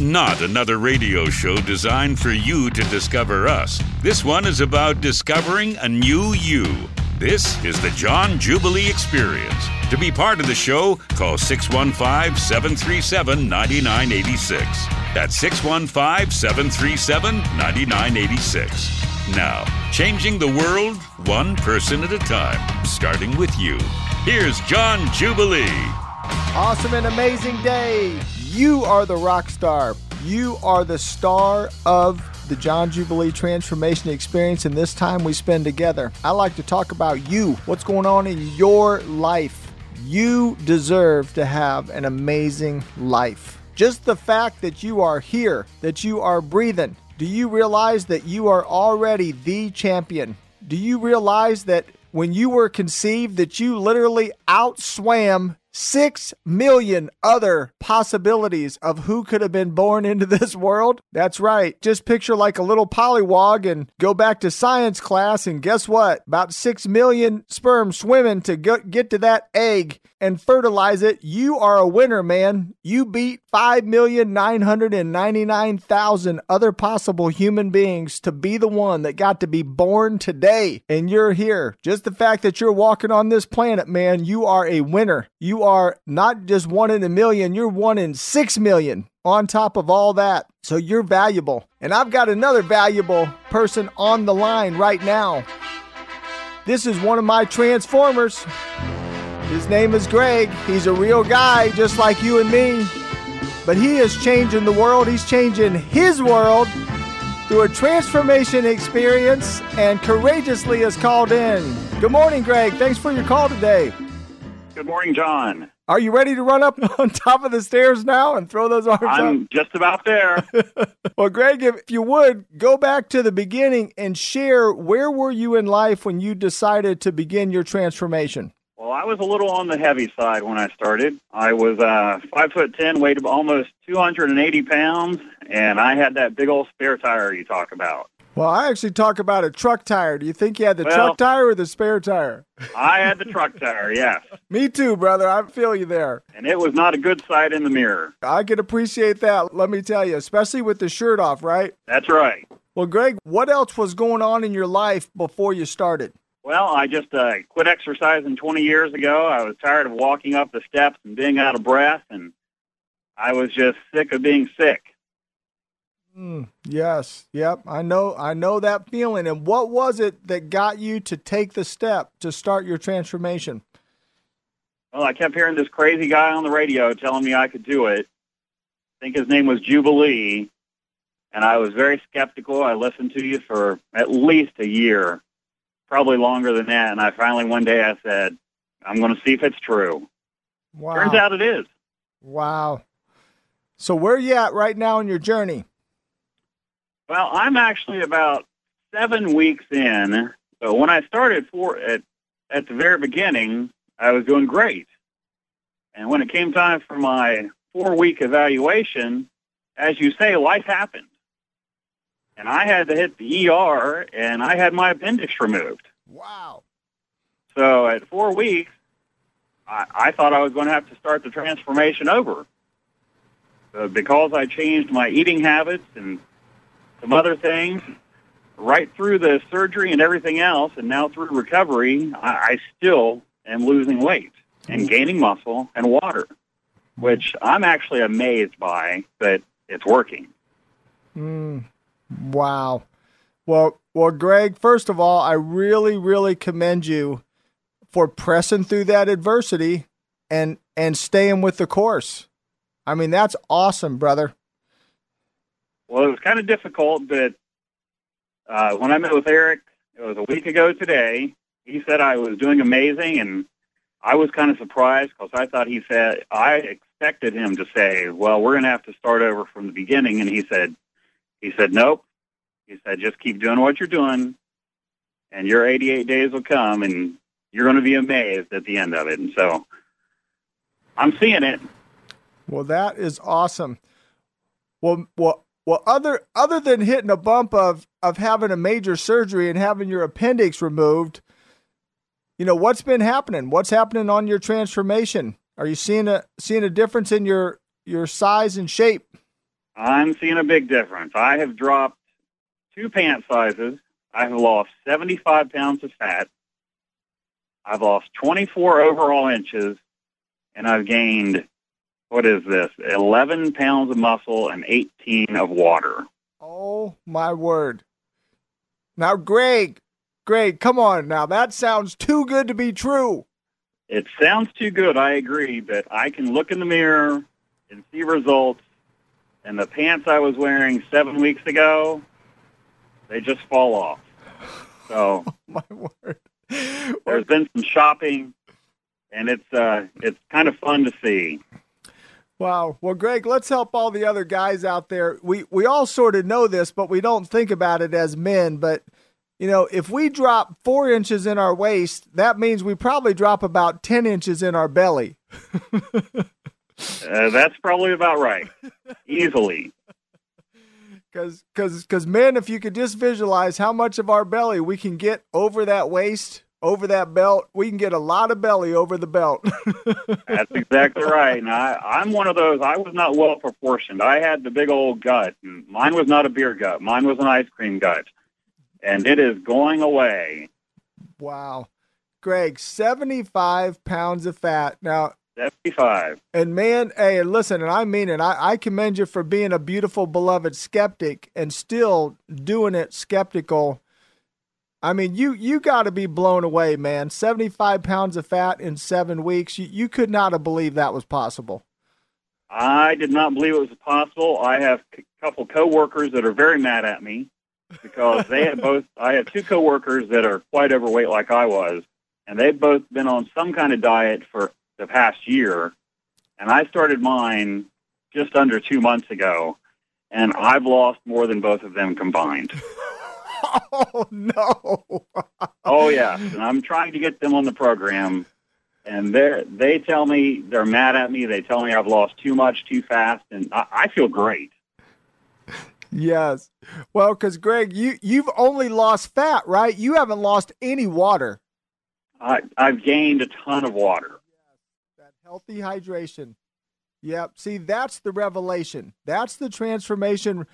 not another radio show designed for you to discover us. This one is about discovering a new you. This is the John Jubilee Experience. To be part of the show, call 615 737 9986. That's 615 737 9986. Now, changing the world one person at a time, starting with you. Here's John Jubilee. Awesome and amazing day. You are the rock star. You are the star of the John Jubilee Transformation Experience, and this time we spend together. I like to talk about you, what's going on in your life. You deserve to have an amazing life. Just the fact that you are here, that you are breathing, do you realize that you are already the champion? Do you realize that when you were conceived that you literally outswam Six million other possibilities of who could have been born into this world. That's right. Just picture like a little pollywog and go back to science class, and guess what? About six million sperm swimming to go- get to that egg and fertilize it. You are a winner, man. You beat 5,999,000 other possible human beings to be the one that got to be born today. And you're here. Just the fact that you're walking on this planet, man, you are a winner. You are not just one in a million, you're one in six million on top of all that. So you're valuable. And I've got another valuable person on the line right now. This is one of my transformers. His name is Greg. He's a real guy, just like you and me. But he is changing the world. He's changing his world through a transformation experience and courageously is called in. Good morning, Greg. Thanks for your call today. Good morning, John. Are you ready to run up on top of the stairs now and throw those arms I'm up? just about there. well, Greg, if you would go back to the beginning and share where were you in life when you decided to begin your transformation? well, I was a little on the heavy side when I started. I was uh, five foot ten, weighed almost 280 pounds, and I had that big old spare tire you talk about. Well, I actually talk about a truck tire. Do you think you had the Well- truck tire or the spare tire? I had the truck tire, yes, Me too, brother. I feel you there. and it was not a good sight in the mirror. I can appreciate that, let me tell you, especially with the shirt off, right? That's right. Well, Greg, what else was going on in your life before you started? Well, I just uh, quit exercising 20 years ago. I was tired of walking up the steps and being out of breath, and I was just sick of being sick. Mm, yes, yep. I know I know that feeling. And what was it that got you to take the step to start your transformation? Well, I kept hearing this crazy guy on the radio telling me I could do it. I think his name was Jubilee, and I was very skeptical. I listened to you for at least a year, probably longer than that, and I finally one day I said, "I'm going to see if it's true." Wow. Turns out it is. Wow. So where are you at right now in your journey? Well, I'm actually about seven weeks in. But when I started for at at the very beginning, I was doing great, and when it came time for my four week evaluation, as you say, life happened, and I had to hit the ER, and I had my appendix removed. Wow. So at four weeks, I, I thought I was going to have to start the transformation over. So because I changed my eating habits and some other things, right through the surgery and everything else, and now through recovery, I, I still am losing weight and gaining muscle and water, which I'm actually amazed by that it's working. Mm, wow. Well, well, Greg. First of all, I really, really commend you for pressing through that adversity and and staying with the course. I mean, that's awesome, brother. Well, it was kind of difficult, but uh, when I met with Eric, it was a week ago today. He said I was doing amazing, and I was kind of surprised because I thought he said I expected him to say, "Well, we're going to have to start over from the beginning," and he said, "He said nope." He said, "Just keep doing what you're doing, and your 88 days will come, and you're going to be amazed at the end of it." And so, I'm seeing it. Well, that is awesome. Well, well, well. Other other than hitting a bump of of having a major surgery and having your appendix removed, you know what's been happening? What's happening on your transformation? Are you seeing a seeing a difference in your your size and shape? I'm seeing a big difference. I have dropped two pant sizes. I have lost 75 pounds of fat. I've lost 24 overall inches, and I've gained, what is this, 11 pounds of muscle and 18 of water. Oh, my word. Now, Greg, Greg, come on now. That sounds too good to be true. It sounds too good, I agree, but I can look in the mirror and see results. And the pants I was wearing seven weeks ago, they just fall off. So, oh, my word. There's been some shopping, and it's uh, it's kind of fun to see. Wow. Well, Greg, let's help all the other guys out there. We we all sort of know this, but we don't think about it as men. But you know, if we drop four inches in our waist, that means we probably drop about ten inches in our belly. uh, that's probably about right, easily. Because, because, because, men, if you could just visualize how much of our belly we can get over that waist, over that belt, we can get a lot of belly over the belt. That's exactly right. And I, I'm one of those. I was not well proportioned. I had the big old gut. And mine was not a beer gut. Mine was an ice cream gut, and it is going away. Wow, Greg, seventy-five pounds of fat. Now 75. And man, hey, listen, and I mean it. I, I commend you for being a beautiful, beloved skeptic and still doing it skeptical. I mean, you you got to be blown away, man. 75 pounds of fat in seven weeks. You, you could not have believed that was possible. I did not believe it was possible. I have a couple coworkers that are very mad at me because they have both. I have two coworkers that are quite overweight, like I was, and they've both been on some kind of diet for the past year, and I started mine just under two months ago, and I've lost more than both of them combined. oh no! oh yes, and I'm trying to get them on the program, and they they tell me they're mad at me. They tell me I've lost too much too fast, and I, I feel great. Yes, well, because Greg, you you've only lost fat, right? You haven't lost any water. I, I've gained a ton of water. That healthy hydration. Yep. See, that's the revelation. That's the transformation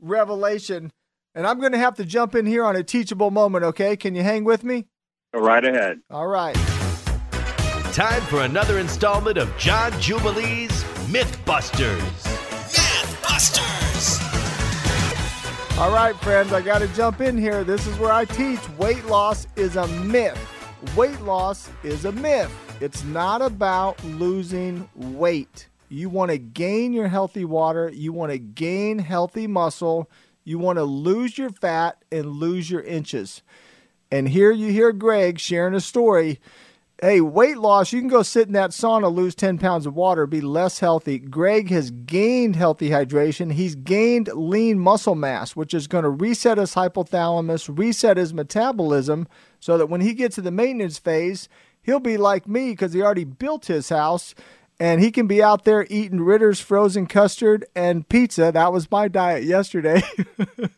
revelation. And I'm going to have to jump in here on a teachable moment, okay? Can you hang with me? Go right ahead. All right. Time for another installment of John Jubilee's Mythbusters. Mythbusters. All right, friends, I got to jump in here. This is where I teach weight loss is a myth. Weight loss is a myth. It's not about losing weight. You want to gain your healthy water, you want to gain healthy muscle, you want to lose your fat and lose your inches. And here you hear Greg sharing a story. Hey, weight loss, you can go sit in that sauna, lose 10 pounds of water, be less healthy. Greg has gained healthy hydration. He's gained lean muscle mass, which is going to reset his hypothalamus, reset his metabolism, so that when he gets to the maintenance phase, he'll be like me because he already built his house and he can be out there eating Ritter's frozen custard and pizza. That was my diet yesterday.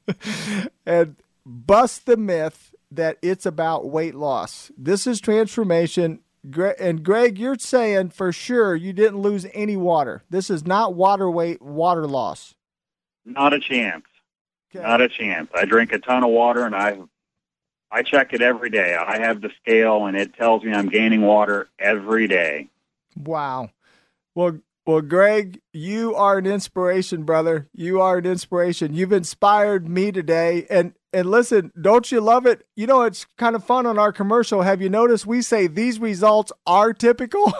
and bust the myth that it's about weight loss. This is transformation. And Greg, you're saying for sure you didn't lose any water. This is not water weight, water loss. Not a chance. Okay. Not a chance. I drink a ton of water and I I check it every day. I have the scale, and it tells me I'm gaining water every day. Wow. Well, well, Greg, you are an inspiration, brother. You are an inspiration. You've inspired me today. And and listen, don't you love it? You know, it's kind of fun on our commercial. Have you noticed we say these results are typical?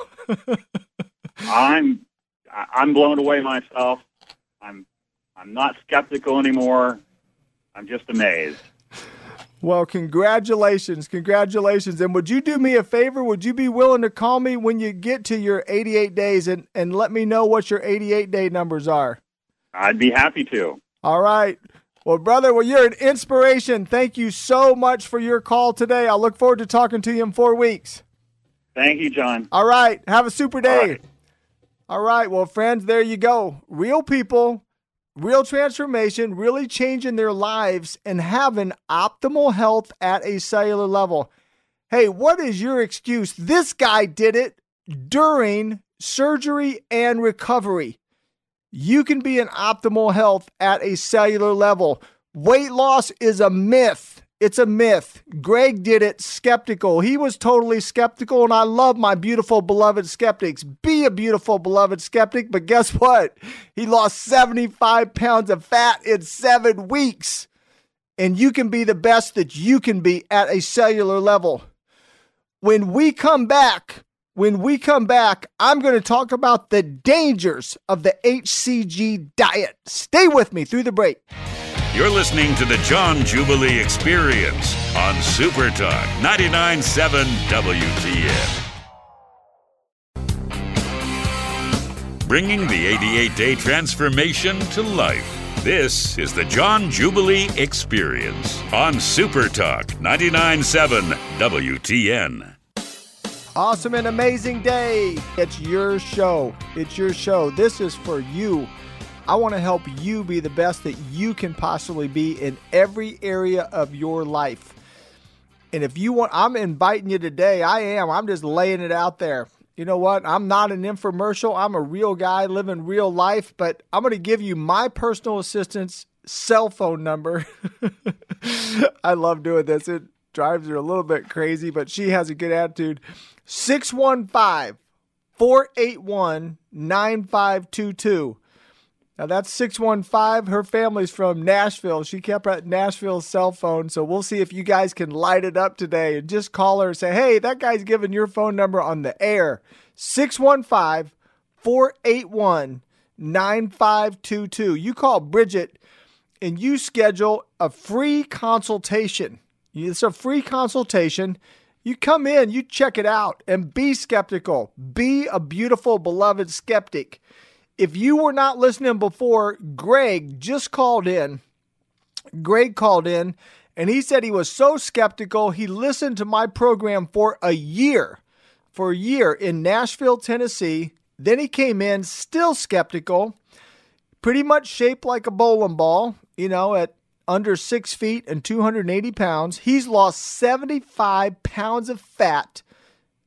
I'm I'm blown away myself. I'm I'm not skeptical anymore. I'm just amazed. Well, congratulations. Congratulations. And would you do me a favor? Would you be willing to call me when you get to your 88 days and, and let me know what your 88 day numbers are? I'd be happy to. All right. Well, brother, well, you're an inspiration. Thank you so much for your call today. I look forward to talking to you in four weeks. Thank you, John. All right. Have a super day. All right. All right. Well, friends, there you go. Real people real transformation, really changing their lives and having optimal health at a cellular level. Hey, what is your excuse? This guy did it during surgery and recovery. You can be in optimal health at a cellular level. Weight loss is a myth. It's a myth. Greg did it skeptical. He was totally skeptical, and I love my beautiful, beloved skeptics. Be a beautiful, beloved skeptic, but guess what? He lost 75 pounds of fat in seven weeks. And you can be the best that you can be at a cellular level. When we come back, when we come back, I'm going to talk about the dangers of the HCG diet. Stay with me through the break. You're listening to the John Jubilee Experience on Super Talk 99.7 WTN. Bringing the 88 day transformation to life. This is the John Jubilee Experience on Super Talk 99.7 WTN. Awesome and amazing day. It's your show. It's your show. This is for you. I want to help you be the best that you can possibly be in every area of your life. And if you want, I'm inviting you today. I am. I'm just laying it out there. You know what? I'm not an infomercial. I'm a real guy living real life, but I'm going to give you my personal assistant's cell phone number. I love doing this. It drives her a little bit crazy, but she has a good attitude. 615 481 9522. Now that's 615. Her family's from Nashville. She kept Nashville's cell phone. So we'll see if you guys can light it up today and just call her and say, hey, that guy's giving your phone number on the air. 615 481 9522. You call Bridget and you schedule a free consultation. It's a free consultation. You come in, you check it out, and be skeptical. Be a beautiful, beloved skeptic if you were not listening before, Greg just called in. Greg called in and he said he was so skeptical he listened to my program for a year. For a year in Nashville, Tennessee. Then he came in still skeptical, pretty much shaped like a bowling ball, you know, at under six feet and 280 pounds. He's lost 75 pounds of fat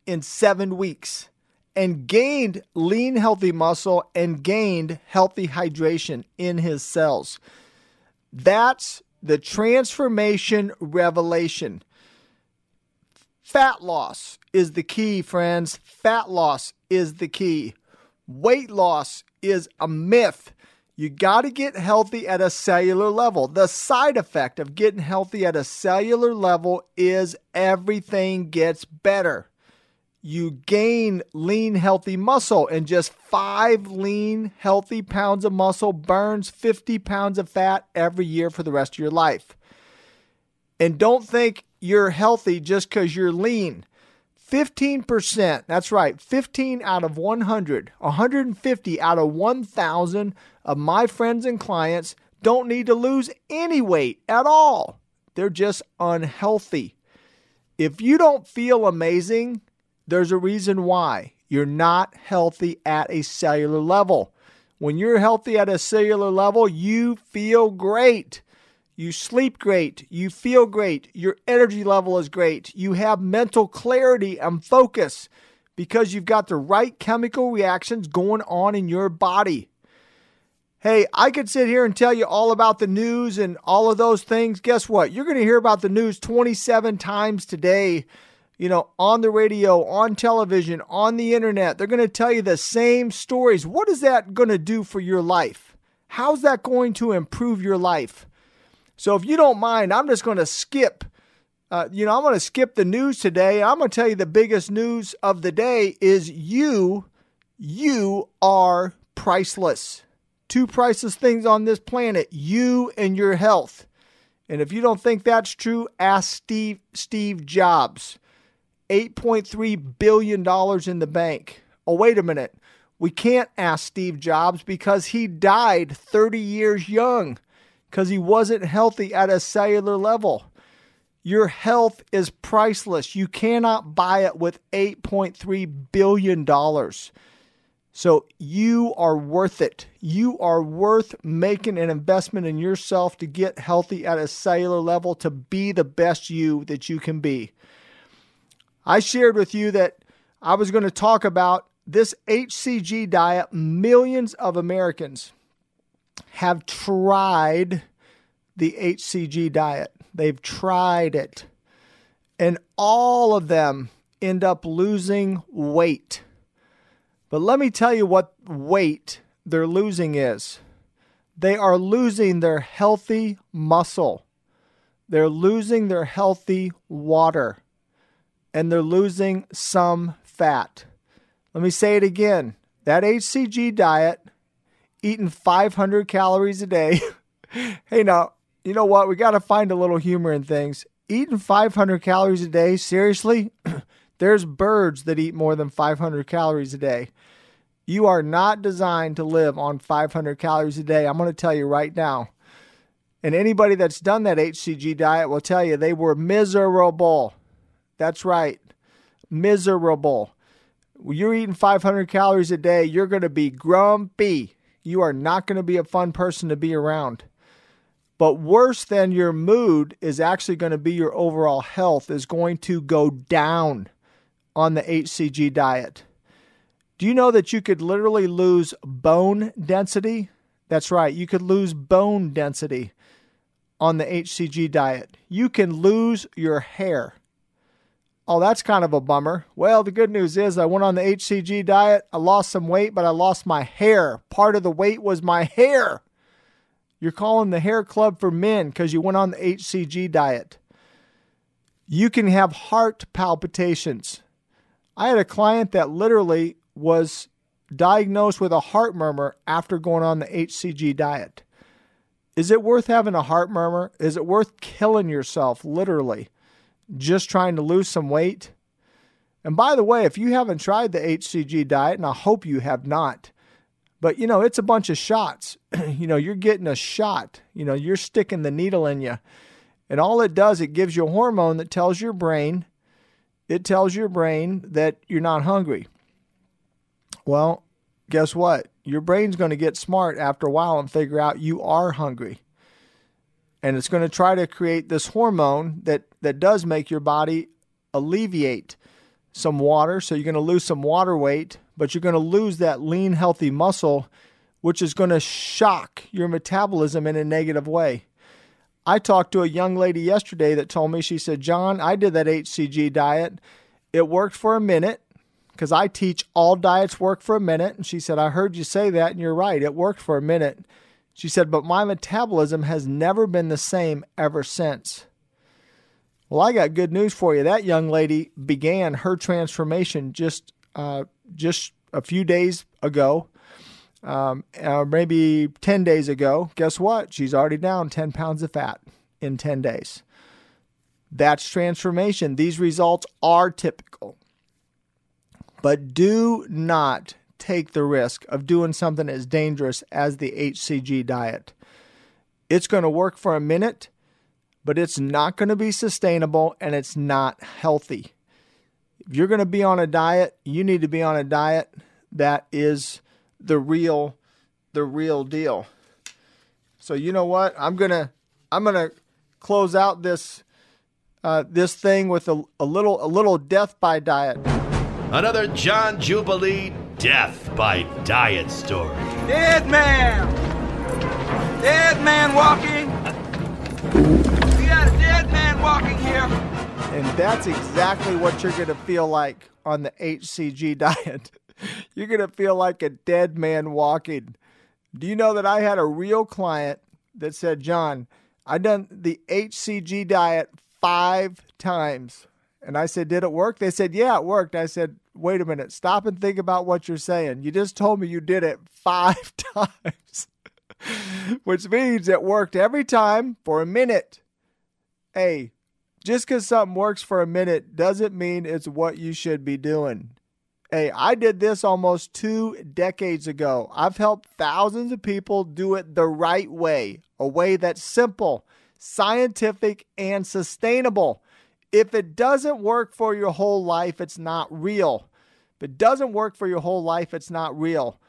in seven weeks and gained lean, healthy muscle and gained healthy hydration in his cells. That's the transformation revelation. Fat loss is the key, friends. Fat loss is the key. Weight loss is a myth. You got to get healthy at a cellular level. The side effect of getting healthy at a cellular level is everything gets better you gain lean, healthy muscle, and just five lean, healthy pounds of muscle burns 50 pounds of fat every year for the rest of your life. And don't think you're healthy just because you're lean. 15%, that's right, 15 out of 100, 150 out of 1,000 of my friends and clients don't need to lose any weight at all. They're just unhealthy. If you don't feel amazing, there's a reason why you're not healthy at a cellular level. When you're healthy at a cellular level, you feel great. You sleep great. You feel great. Your energy level is great. You have mental clarity and focus because you've got the right chemical reactions going on in your body. Hey, I could sit here and tell you all about the news and all of those things. Guess what? You're going to hear about the news 27 times today you know, on the radio, on television, on the internet. They're going to tell you the same stories. What is that going to do for your life? How's that going to improve your life? So, if you don't mind, I'm just going to skip. Uh, you know, I'm going to skip the news today. I'm going to tell you the biggest news of the day is you, you are priceless. Two priceless things on this planet you and your health. And if you don't think that's true, ask Steve, Steve Jobs. $8.3 billion in the bank. Oh, wait a minute. We can't ask Steve Jobs because he died 30 years young because he wasn't healthy at a cellular level. Your health is priceless. You cannot buy it with $8.3 billion. So you are worth it. You are worth making an investment in yourself to get healthy at a cellular level to be the best you that you can be. I shared with you that I was going to talk about this HCG diet, millions of Americans have tried the HCG diet. They've tried it. And all of them end up losing weight. But let me tell you what weight they're losing is. They are losing their healthy muscle. They're losing their healthy water. And they're losing some fat. Let me say it again. That HCG diet, eating 500 calories a day. hey, now, you know what? We got to find a little humor in things. Eating 500 calories a day, seriously? There's birds that eat more than 500 calories a day. You are not designed to live on 500 calories a day. I'm going to tell you right now. And anybody that's done that HCG diet will tell you they were miserable. That's right. Miserable. You're eating 500 calories a day, you're going to be grumpy. You are not going to be a fun person to be around. But worse than your mood is actually going to be your overall health is going to go down on the HCG diet. Do you know that you could literally lose bone density? That's right, you could lose bone density on the HCG diet. You can lose your hair. Oh, that's kind of a bummer. Well, the good news is I went on the HCG diet. I lost some weight, but I lost my hair. Part of the weight was my hair. You're calling the hair club for men because you went on the HCG diet. You can have heart palpitations. I had a client that literally was diagnosed with a heart murmur after going on the HCG diet. Is it worth having a heart murmur? Is it worth killing yourself, literally, just trying to lose some weight? And by the way, if you haven't tried the HCG diet, and I hope you have not, but you know, it's a bunch of shots. you know, you're getting a shot. You know, you're sticking the needle in you. And all it does, it gives you a hormone that tells your brain, it tells your brain that you're not hungry. Well, guess what? Your brain's going to get smart after a while and figure out you are hungry. And it's going to try to create this hormone that, that does make your body alleviate some water. So you're going to lose some water weight, but you're going to lose that lean, healthy muscle, which is going to shock your metabolism in a negative way. I talked to a young lady yesterday that told me, she said, John, I did that HCG diet. It worked for a minute because I teach all diets work for a minute. And she said, I heard you say that, and you're right. It worked for a minute. She said, but my metabolism has never been the same ever since. Well, I got good news for you. That young lady began her transformation just uh, just a few days ago, um, uh, maybe 10 days ago. Guess what? She's already down 10 pounds of fat in 10 days. That's transformation. These results are typical. But do not take the risk of doing something as dangerous as the HCG diet. It's going to work for a minute, but it's not going to be sustainable and it's not healthy. If you're going to be on a diet, you need to be on a diet that is the real the real deal. So you know what? I'm going to I'm going to close out this uh, this thing with a, a little a little death by diet. Another John Jubilee death by diet story. Dead man! Dead man walking! We got a dead man walking here! And that's exactly what you're going to feel like on the HCG diet. you're going to feel like a dead man walking. Do you know that I had a real client that said, John, I done the HCG diet five times. And I said, Did it work? They said, Yeah, it worked. I said, Wait a minute. Stop and think about what you're saying. You just told me you did it five times, which means it worked every time for a minute. Hey, just because something works for a minute doesn't mean it's what you should be doing. Hey, I did this almost two decades ago. I've helped thousands of people do it the right way, a way that's simple, scientific, and sustainable. If it doesn't work for your whole life, it's not real. If it doesn't work for your whole life, it's not real.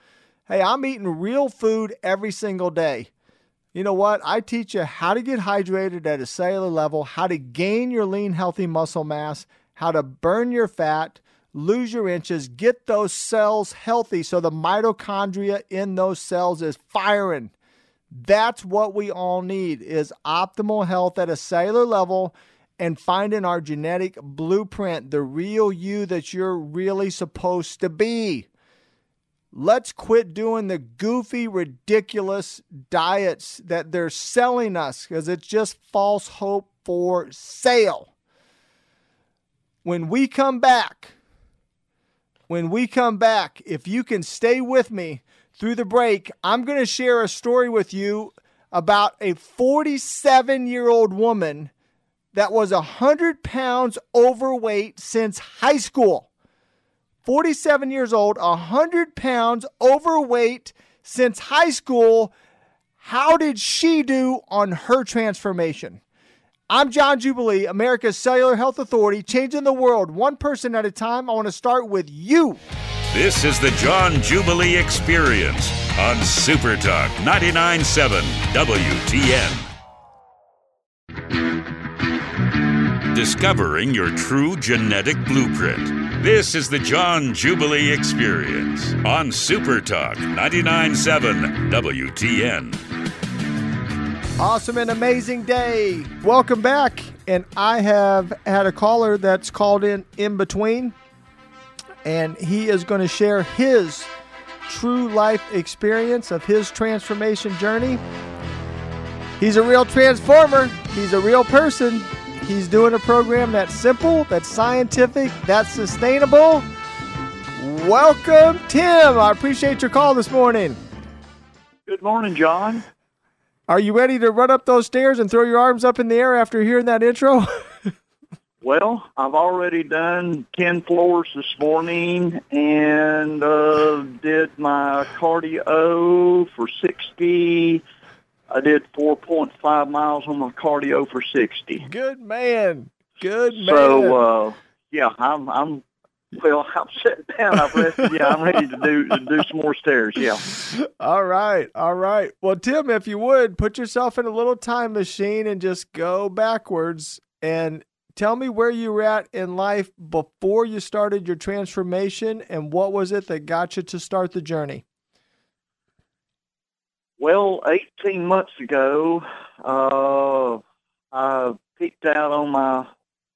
Hey, I'm eating real food every single day. You know what? I teach you how to get hydrated at a cellular level, how to gain your lean, healthy muscle mass, how to burn your fat, lose your inches, get those cells healthy so the mitochondria in those cells is firing. That's what we all need is optimal health at a cellular level and finding our genetic blueprint, the real you that you're really supposed to be. Let's quit doing the goofy, ridiculous diets that they're selling us because it's just false hope for sale. When we come back, when we come back, if you can stay with me through the break, I'm going to share a story with you about a 47 year old woman that was 100 pounds overweight since high school. 47 years old, 100 pounds overweight since high school. How did she do on her transformation? I'm John Jubilee, America's Cellular Health Authority, changing the world one person at a time. I want to start with you. This is the John Jubilee Experience on Super Talk 99.7 WTN. Discovering your true genetic blueprint. This is the John Jubilee Experience on Super Talk 99.7 WTN. Awesome and amazing day. Welcome back. And I have had a caller that's called in in between, and he is going to share his true life experience of his transformation journey. He's a real transformer, he's a real person. He's doing a program that's simple, that's scientific, that's sustainable. Welcome, Tim. I appreciate your call this morning. Good morning, John. Are you ready to run up those stairs and throw your arms up in the air after hearing that intro? well, I've already done 10 floors this morning and uh, did my cardio for 60 I did 4.5 miles on my cardio for 60. Good man. Good man. So, uh, yeah, I'm, I'm, well, I'm sitting down. I've rested. Yeah, I'm ready to do to do some more stairs. Yeah. All right, all right. Well, Tim, if you would put yourself in a little time machine and just go backwards and tell me where you were at in life before you started your transformation, and what was it that got you to start the journey. Well, 18 months ago, uh, I peaked out on my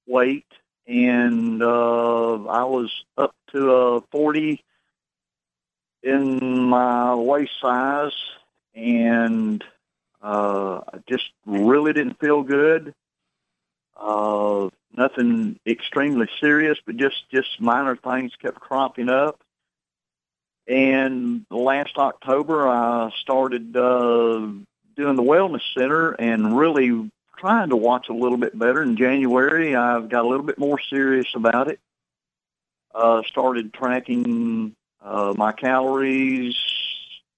weight, and uh, I was up to a 40 in my waist size, and uh, I just really didn't feel good. Uh, nothing extremely serious, but just just minor things kept cropping up. And last October, I started uh, doing the wellness center and really trying to watch a little bit better. In January, I've got a little bit more serious about it. Uh, started tracking uh, my calories,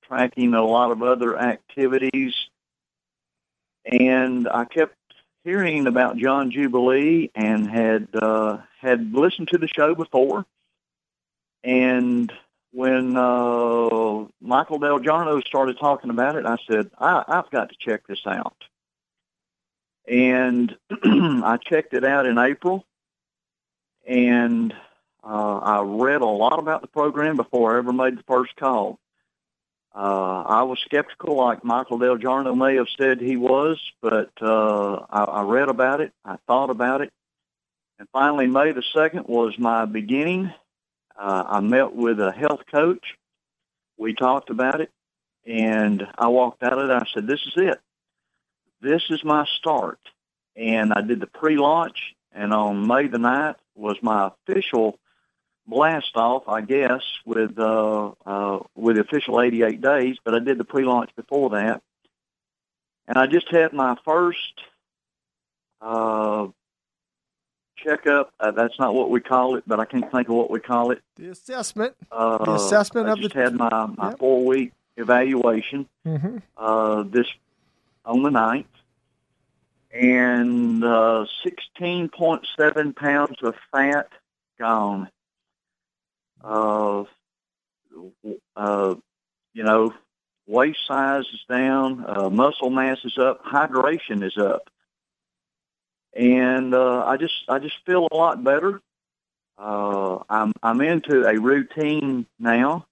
tracking a lot of other activities, and I kept hearing about John Jubilee and had uh, had listened to the show before, and when uh, Michael Del started talking about it, I said, I, I've got to check this out. And I checked it out in April, and uh, I read a lot about the program before I ever made the first call. Uh, I was skeptical, like Michael Del may have said he was, but uh, I, I read about it, I thought about it, and finally, May the 2nd was my beginning uh, I met with a health coach. We talked about it, and I walked out of it. I said, "This is it. This is my start." And I did the pre-launch, and on May the 9th was my official blast off, I guess, with uh, uh, with the official 88 days. But I did the pre-launch before that, and I just had my first uh, checkup. Uh, that's not what we call it, but I can't think of what we call it. The assessment. Uh, the assessment I of just the. had my, my Yep. four week evaluation Mhm. uh, this on the 9th, and uh, 16.7 pounds of fat gone. Uh, uh, you know, waist size is down, uh, muscle mass is up, hydration is up and uh, I just I just feel a lot better. uh, I'm I'm into a routine now,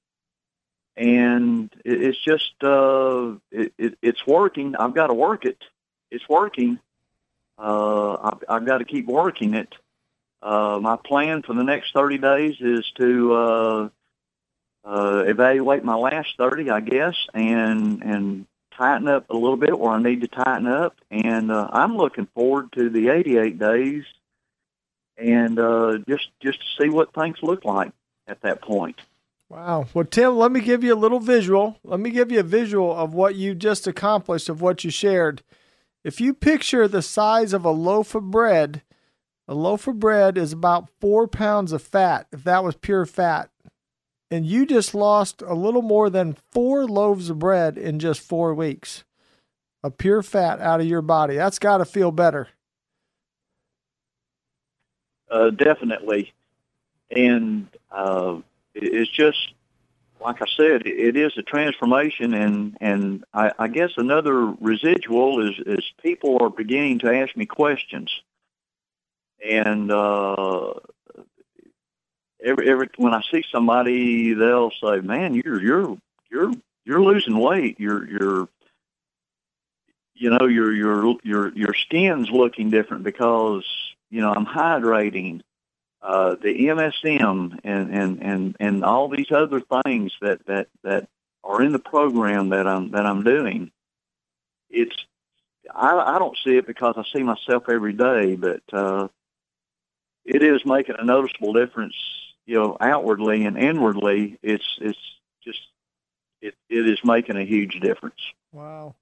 and it, it's just uh, it, it, it's working. I've got to work it. It's working. Uh, I've, I've got to keep working it. Uh, my plan for the next 30 days is to uh, uh, evaluate my last 30, I guess, and and tighten up a little bit where I need to tighten up. And uh, I'm looking forward to the 88 days and uh, just just to see what things look like at that point. Wow. Well, Tim, let me give you a little visual. Let me give you a visual of what you just accomplished, of what you shared. If you picture the size of a loaf of bread, a loaf of bread is about four pounds of fat, if that was pure fat. And you just lost a little more than four loaves of bread in just four weeks of pure fat out of your body. That's got to feel better. Uh, definitely. And uh, it's just, like I said, it is a transformation. And, and I, I guess another residual is, is people are beginning to ask me questions. And uh, every, every when I see somebody, they'll say, "Man, you're you're you're you're losing weight. You're you're you know your your your your skin's looking different because you know I'm hydrating, uh, the MSM and and and and all these other things that that that are in the program that I'm that I'm doing. It's I, I don't see it because I see myself every day, but uh, it is making a noticeable difference. You know, outwardly and inwardly, it's it's just it it is making a huge difference. Wow.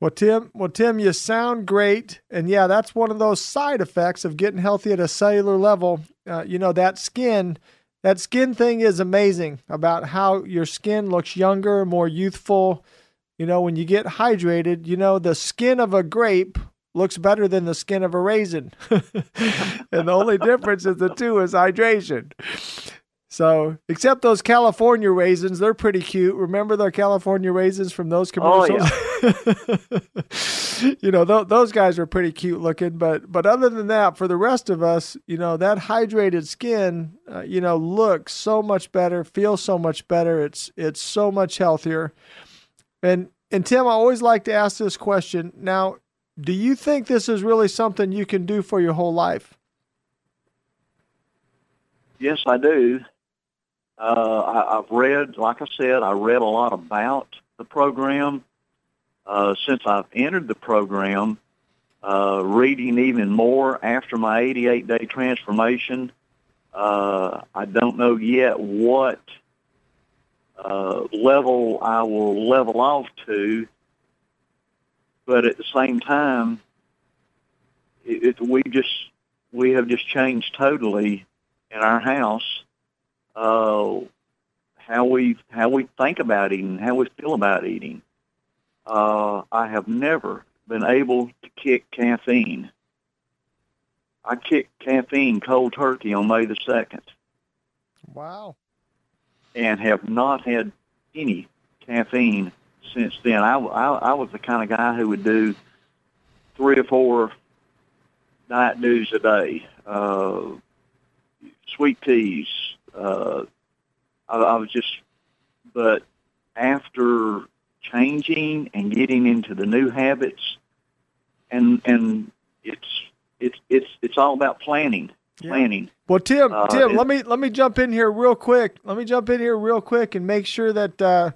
Well, Tim, well, Tim, you sound great, and yeah, that's one of those side effects of getting healthy at a cellular level. Uh, you know, that skin, that skin thing is amazing about how your skin looks younger, more youthful. You know, when you get hydrated, you know, the skin of a grape looks better than the skin of a raisin, and the only difference is the two is hydration. So, except those California raisins, they're pretty cute. Remember the California raisins from those commercials? Oh, yeah. you know, th- those guys are pretty cute looking, but but other than that, for the rest of us, you know, that hydrated skin, uh, you know, looks so much better, feels so much better. It's it's so much healthier. And and Tim, I always like to ask this question. Now, do you think this is really something you can do for your whole life? Yes, I do. Uh, I, I've read, like I said, I read a lot about the program. Uh, since I've entered the program, uh, reading even more after my 88 day transformation, uh, I don't know yet what uh, level I will level off to, but at the same time, it, it, we just we have just changed totally in our house uh, how we how we think about eating, how we feel about eating. Uh, I have never been able to kick caffeine. I kicked caffeine cold turkey on May the second. Wow! And have not had any caffeine since then. I, I, I was the kind of guy who would do three or four diet news a day, uh, sweet teas, uh, I, I was just, but after changing and getting into the new habits, and and it's it's it's it's all about planning. Planning. Well, Tim, Uh, Tim, it- let me let me jump in here real quick. Let me jump in here real quick and make sure that uh,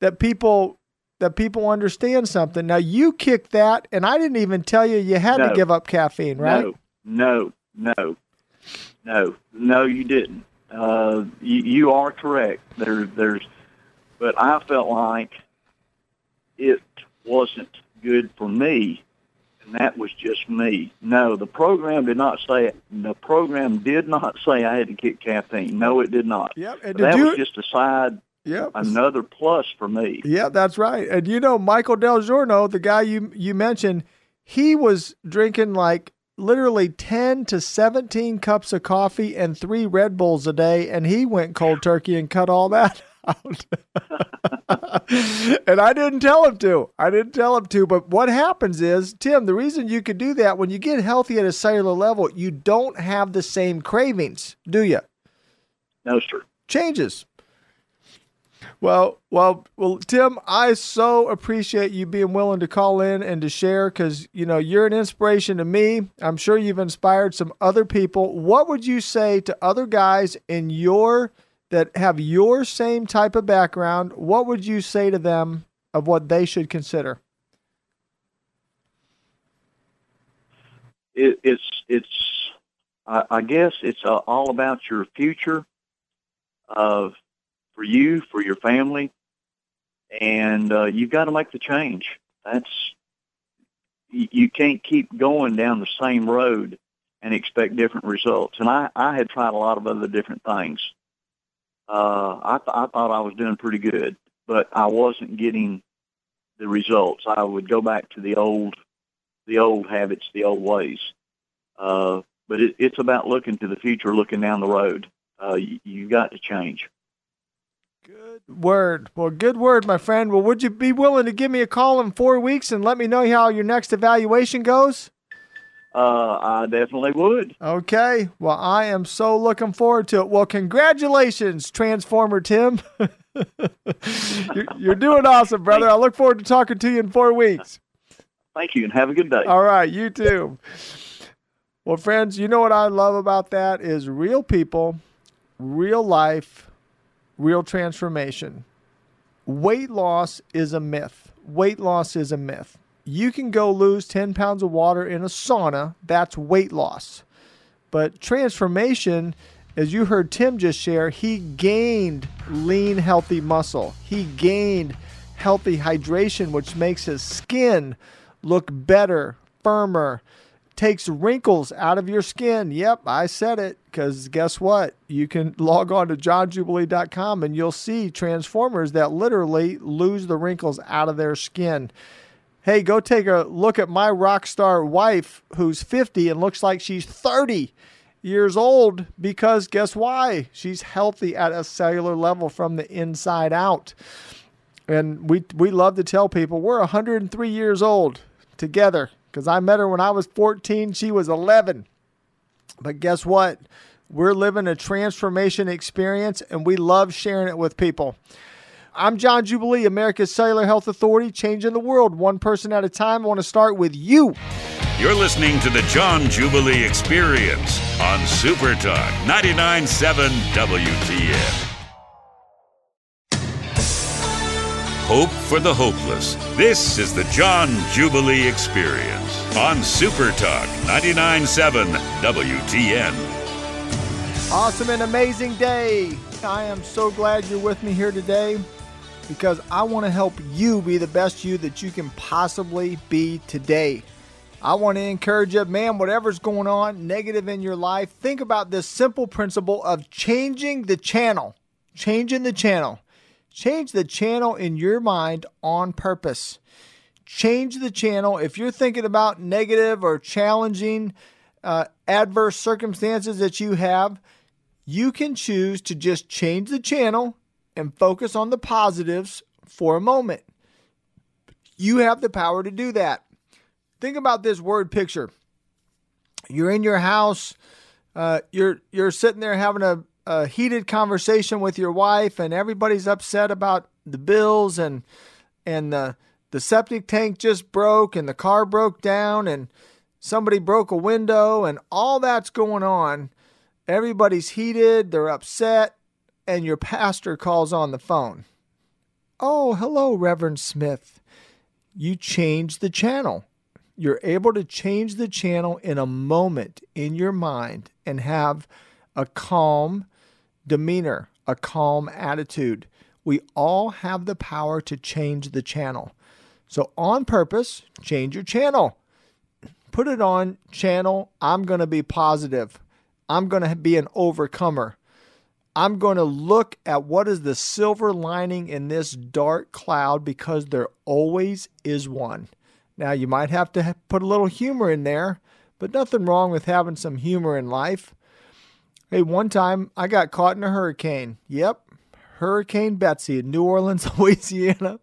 that people that people understand something. Now, you kicked that, and I didn't even tell you you had to give up caffeine, right? No, no, no, no, no. You didn't. Uh, you, you are correct. There, there's, but I felt like it wasn't good for me, and that was just me. No, the program did not say. The program did not say I had to kick caffeine. No, it did not. Yep. And that you? was just a side, yep. another plus for me. Yeah, that's right. And you know, Michael Del Giorno, the guy you you mentioned, he was drinking like literally 10 to 17 cups of coffee and three Red Bulls a day, and he went cold turkey and cut all that out. and I didn't tell him to. I didn't tell him to. But what happens is, Tim, the reason you could do that when you get healthy at a cellular level, you don't have the same cravings, do you? No, sir. Changes. Well, well, well, Tim, I so appreciate you being willing to call in and to share because you know you're an inspiration to me. I'm sure you've inspired some other people. What would you say to other guys in your that have your same type of background? What would you say to them of what they should consider? It, it's it's I, I guess it's uh, all about your future of for you, for your family, and uh, you've got to make the change. That's you, you can't keep going down the same road and expect different results. And I, I had tried a lot of other different things. Uh, I, th- I thought I was doing pretty good, but I wasn't getting the results. I would go back to the old, the old habits, the old ways. Uh, but it, it's about looking to the future, looking down the road. Uh, you, you got to change. Good word. Well, good word, my friend. Well, would you be willing to give me a call in four weeks and let me know how your next evaluation goes? Uh, I definitely would. Okay. Well, I am so looking forward to it. Well, congratulations, Transformer Tim. you're, you're doing awesome, brother. I look forward to talking to you in four weeks. Thank you, and have a good day. All right, you too. Well, friends, you know what I love about that is real people, real life real transformation. Weight loss is a myth. Weight loss is a myth. You can go lose 10 pounds of water in a sauna, that's weight loss. But transformation, as you heard Tim just share, he gained lean, healthy muscle. He gained healthy hydration, which makes his skin look better, firmer, takes wrinkles out of your skin. Yep, I said it because guess what? You can log on to johnjubilee.com and you'll see transformers that literally lose the wrinkles out of their skin. Hey, go take a look at my rock star wife who's 50 and looks like she's 30 years old because guess why? She's healthy at a cellular level from the inside out. And we we love to tell people we're 103 years old together because I met her when I was 14, she was 11. But guess what? We're living a transformation experience and we love sharing it with people. I'm John Jubilee, America's Cellular Health Authority, changing the world one person at a time. I want to start with you. You're listening to the John Jubilee Experience on Super Talk 99.7 WTN. Hope for the hopeless. This is the John Jubilee Experience on Super Talk 99.7 WTN. Awesome and amazing day. I am so glad you're with me here today because I want to help you be the best you that you can possibly be today. I want to encourage you, man, whatever's going on negative in your life, think about this simple principle of changing the channel. Changing the channel. Change the channel in your mind on purpose. Change the channel. If you're thinking about negative or challenging uh, adverse circumstances that you have, you can choose to just change the channel and focus on the positives for a moment. You have the power to do that. Think about this word picture. You're in your house. Uh, you're you're sitting there having a a heated conversation with your wife and everybody's upset about the bills and and the the septic tank just broke and the car broke down and somebody broke a window and all that's going on. Everybody's heated they're upset and your pastor calls on the phone. Oh hello reverend smith. You change the channel. You're able to change the channel in a moment in your mind and have a calm demeanor, a calm attitude. We all have the power to change the channel. So, on purpose, change your channel. Put it on channel. I'm going to be positive. I'm going to be an overcomer. I'm going to look at what is the silver lining in this dark cloud because there always is one. Now, you might have to put a little humor in there, but nothing wrong with having some humor in life. Hey, one time I got caught in a hurricane. Yep, Hurricane Betsy in New Orleans, Louisiana.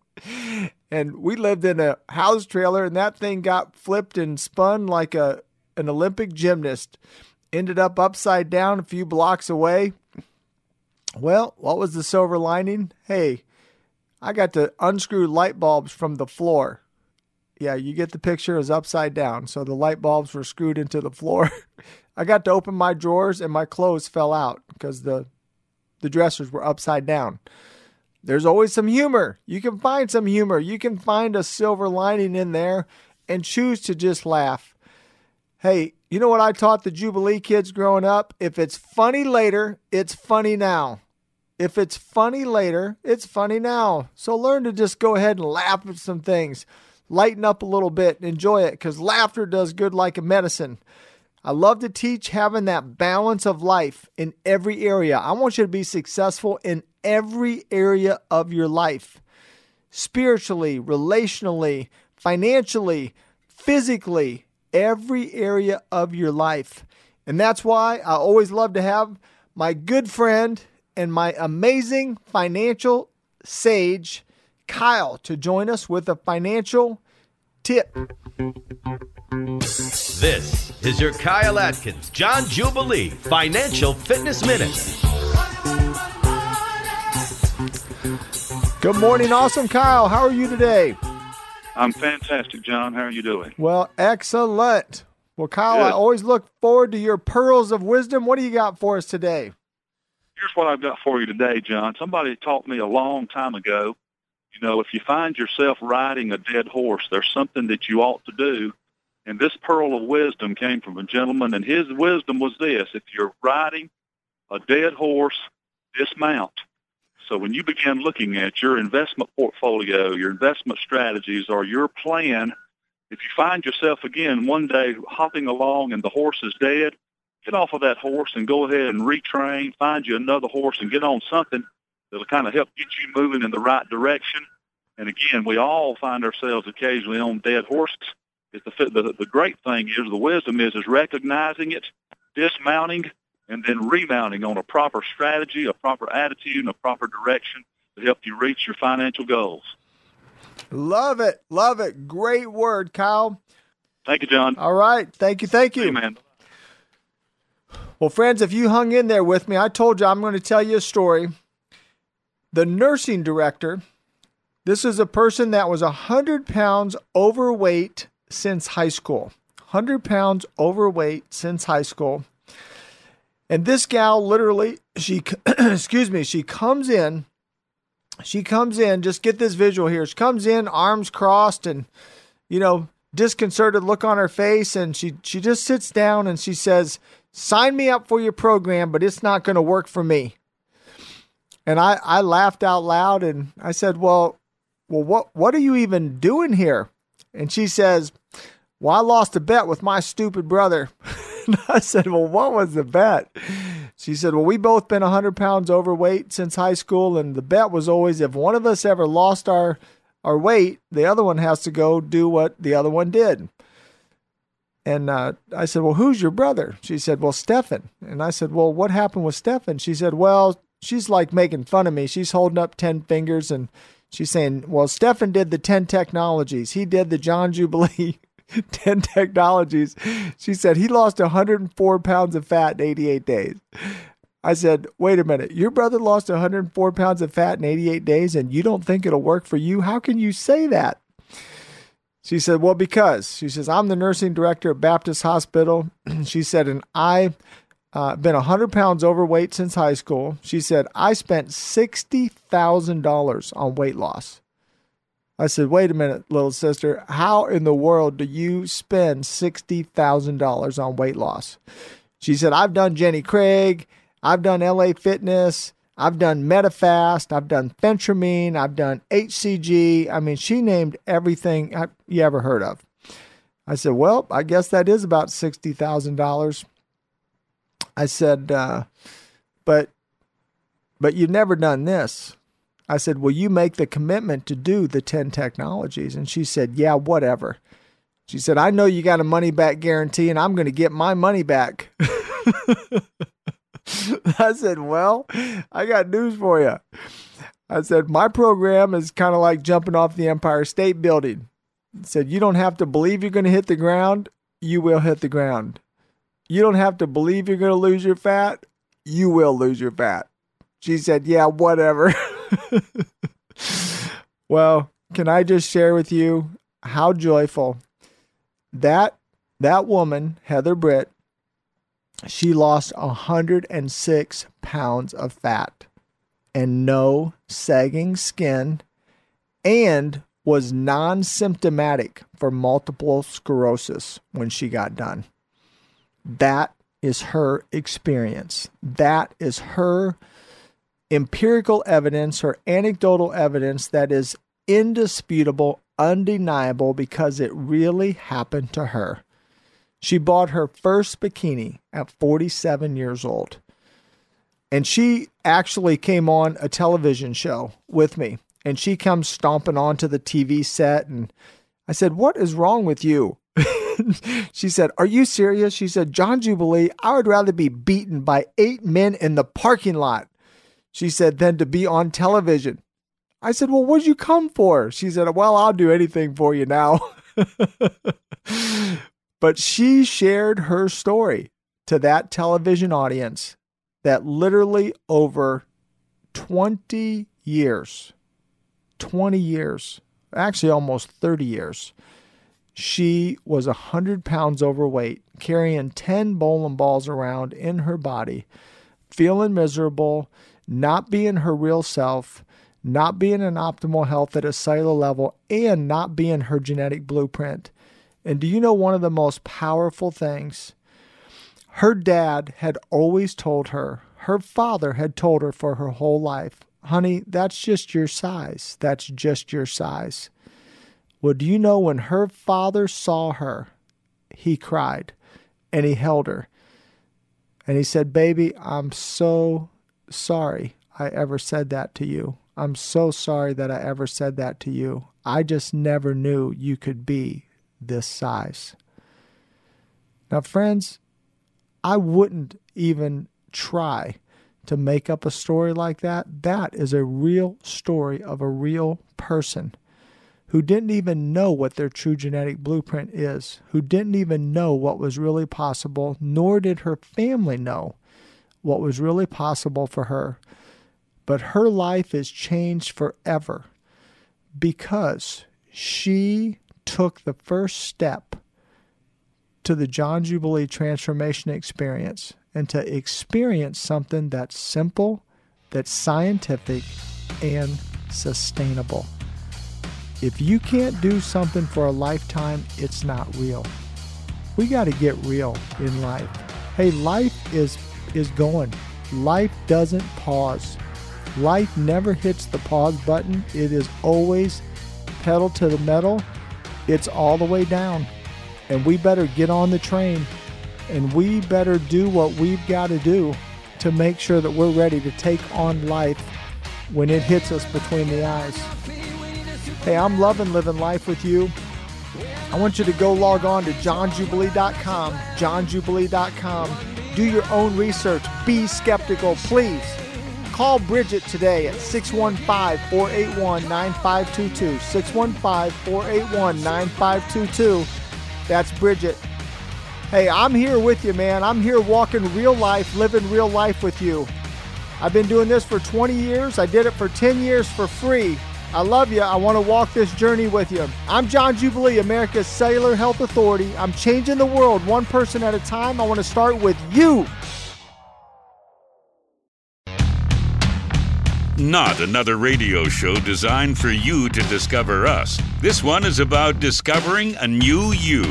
And we lived in a house trailer, and that thing got flipped and spun like a an Olympic gymnast. Ended up upside down a few blocks away. Well, what was the silver lining? Hey, I got to unscrew light bulbs from the floor. Yeah, you get the picture. It was upside down. So the light bulbs were screwed into the floor. I got to open my drawers and my clothes fell out because the the dressers were upside down. There's always some humor. You can find some humor. You can find a silver lining in there and choose to just laugh. Hey, you know what I taught the Jubilee kids growing up? If it's funny later, it's funny now. If it's funny later, it's funny now. So learn to just go ahead and laugh at some things. Lighten up a little bit enjoy it because laughter does good like a medicine. I love to teach having that balance of life in every area. I want you to be successful in every area of your life spiritually, relationally, financially, physically, every area of your life. And that's why I always love to have my good friend and my amazing financial sage, Kyle, to join us with a financial tip. This is your Kyle Atkins, John Jubilee Financial Fitness Minute. Good morning, awesome Kyle. How are you today? I'm fantastic, John. How are you doing? Well, excellent. Well, Kyle, I always look forward to your pearls of wisdom. What do you got for us today? Here's what I've got for you today, John. Somebody taught me a long time ago, you know, if you find yourself riding a dead horse, there's something that you ought to do. And this pearl of wisdom came from a gentleman, and his wisdom was this. If you're riding a dead horse, dismount. So when you begin looking at your investment portfolio, your investment strategies, or your plan, if you find yourself again one day hopping along and the horse is dead, get off of that horse and go ahead and retrain, find you another horse and get on something that'll kind of help get you moving in the right direction. And again, we all find ourselves occasionally on dead horses. It's the, the, the great thing is, the wisdom is, is recognizing it, dismounting, and then remounting on a proper strategy, a proper attitude, and a proper direction to help you reach your financial goals. Love it. Love it. Great word, Kyle. Thank you, John. All right. Thank you. Thank you. Hey, man. Well, friends, if you hung in there with me, I told you I'm going to tell you a story. The nursing director, this is a person that was 100 pounds overweight since high school. 100 pounds overweight since high school. And this gal literally, she, excuse me, she comes in, she comes in, just get this visual here. She comes in, arms crossed and, you know, disconcerted look on her face. And she, she just sits down and she says, sign me up for your program, but it's not going to work for me. And I, I laughed out loud and I said, well, well, what, what are you even doing here? And she says, well, I lost a bet with my stupid brother. and I said, well, what was the bet? She said, well, we both been 100 pounds overweight since high school. And the bet was always if one of us ever lost our, our weight, the other one has to go do what the other one did. And uh, I said, Well, who's your brother? She said, Well, Stefan. And I said, Well, what happened with Stefan? She said, Well, she's like making fun of me. She's holding up 10 fingers and she's saying, Well, Stefan did the 10 technologies. He did the John Jubilee 10 technologies. She said, He lost 104 pounds of fat in 88 days. I said, Wait a minute. Your brother lost 104 pounds of fat in 88 days and you don't think it'll work for you? How can you say that? She said, Well, because she says, I'm the nursing director at Baptist Hospital. she said, and I've uh, been 100 pounds overweight since high school. She said, I spent $60,000 on weight loss. I said, Wait a minute, little sister. How in the world do you spend $60,000 on weight loss? She said, I've done Jenny Craig, I've done LA Fitness. I've done Medifast. I've done Phentermine. I've done HCG. I mean, she named everything you ever heard of. I said, well, I guess that is about $60,000. I said, uh, but, but you've never done this. I said, will you make the commitment to do the 10 technologies? And she said, yeah, whatever. She said, I know you got a money back guarantee and I'm going to get my money back. I said, Well, I got news for you. I said, My program is kind of like jumping off the Empire State Building. I said, You don't have to believe you're going to hit the ground, you will hit the ground. You don't have to believe you're going to lose your fat, you will lose your fat. She said, Yeah, whatever. well, can I just share with you how joyful that that woman, Heather Britt, she lost 106 pounds of fat and no sagging skin and was non symptomatic for multiple sclerosis when she got done. That is her experience. That is her empirical evidence or anecdotal evidence that is indisputable, undeniable, because it really happened to her. She bought her first bikini at 47 years old. And she actually came on a television show with me. And she comes stomping onto the TV set. And I said, What is wrong with you? she said, Are you serious? She said, John Jubilee, I would rather be beaten by eight men in the parking lot. She said, than to be on television. I said, Well, what'd you come for? She said, Well, I'll do anything for you now. but she shared her story to that television audience that literally over 20 years, 20 years, actually almost 30 years, she was 100 pounds overweight, carrying 10 bowling balls around in her body, feeling miserable, not being her real self, not being in optimal health at a cellular level, and not being her genetic blueprint. And do you know one of the most powerful things? Her dad had always told her, her father had told her for her whole life, honey, that's just your size. That's just your size. Well, do you know when her father saw her, he cried and he held her and he said, Baby, I'm so sorry I ever said that to you. I'm so sorry that I ever said that to you. I just never knew you could be this size. Now, friends, I wouldn't even try to make up a story like that. That is a real story of a real person who didn't even know what their true genetic blueprint is, who didn't even know what was really possible, nor did her family know what was really possible for her. But her life is changed forever because she took the first step to the John Jubilee transformation experience and to experience something that's simple, that's scientific, and sustainable. If you can't do something for a lifetime, it's not real. We got to get real in life. Hey, life is is going. Life doesn't pause. Life never hits the pause button. It is always pedal to the metal it's all the way down. And we better get on the train and we better do what we've got to do to make sure that we're ready to take on life when it hits us between the eyes. Hey, I'm loving living life with you. I want you to go log on to johnjubilee.com, johnjubilee.com. Do your own research. Be skeptical, please. Call Bridget today at 615 481 9522. 615 481 9522. That's Bridget. Hey, I'm here with you, man. I'm here walking real life, living real life with you. I've been doing this for 20 years. I did it for 10 years for free. I love you. I want to walk this journey with you. I'm John Jubilee, America's Cellular Health Authority. I'm changing the world one person at a time. I want to start with you. not another radio show designed for you to discover us. This one is about discovering a new you.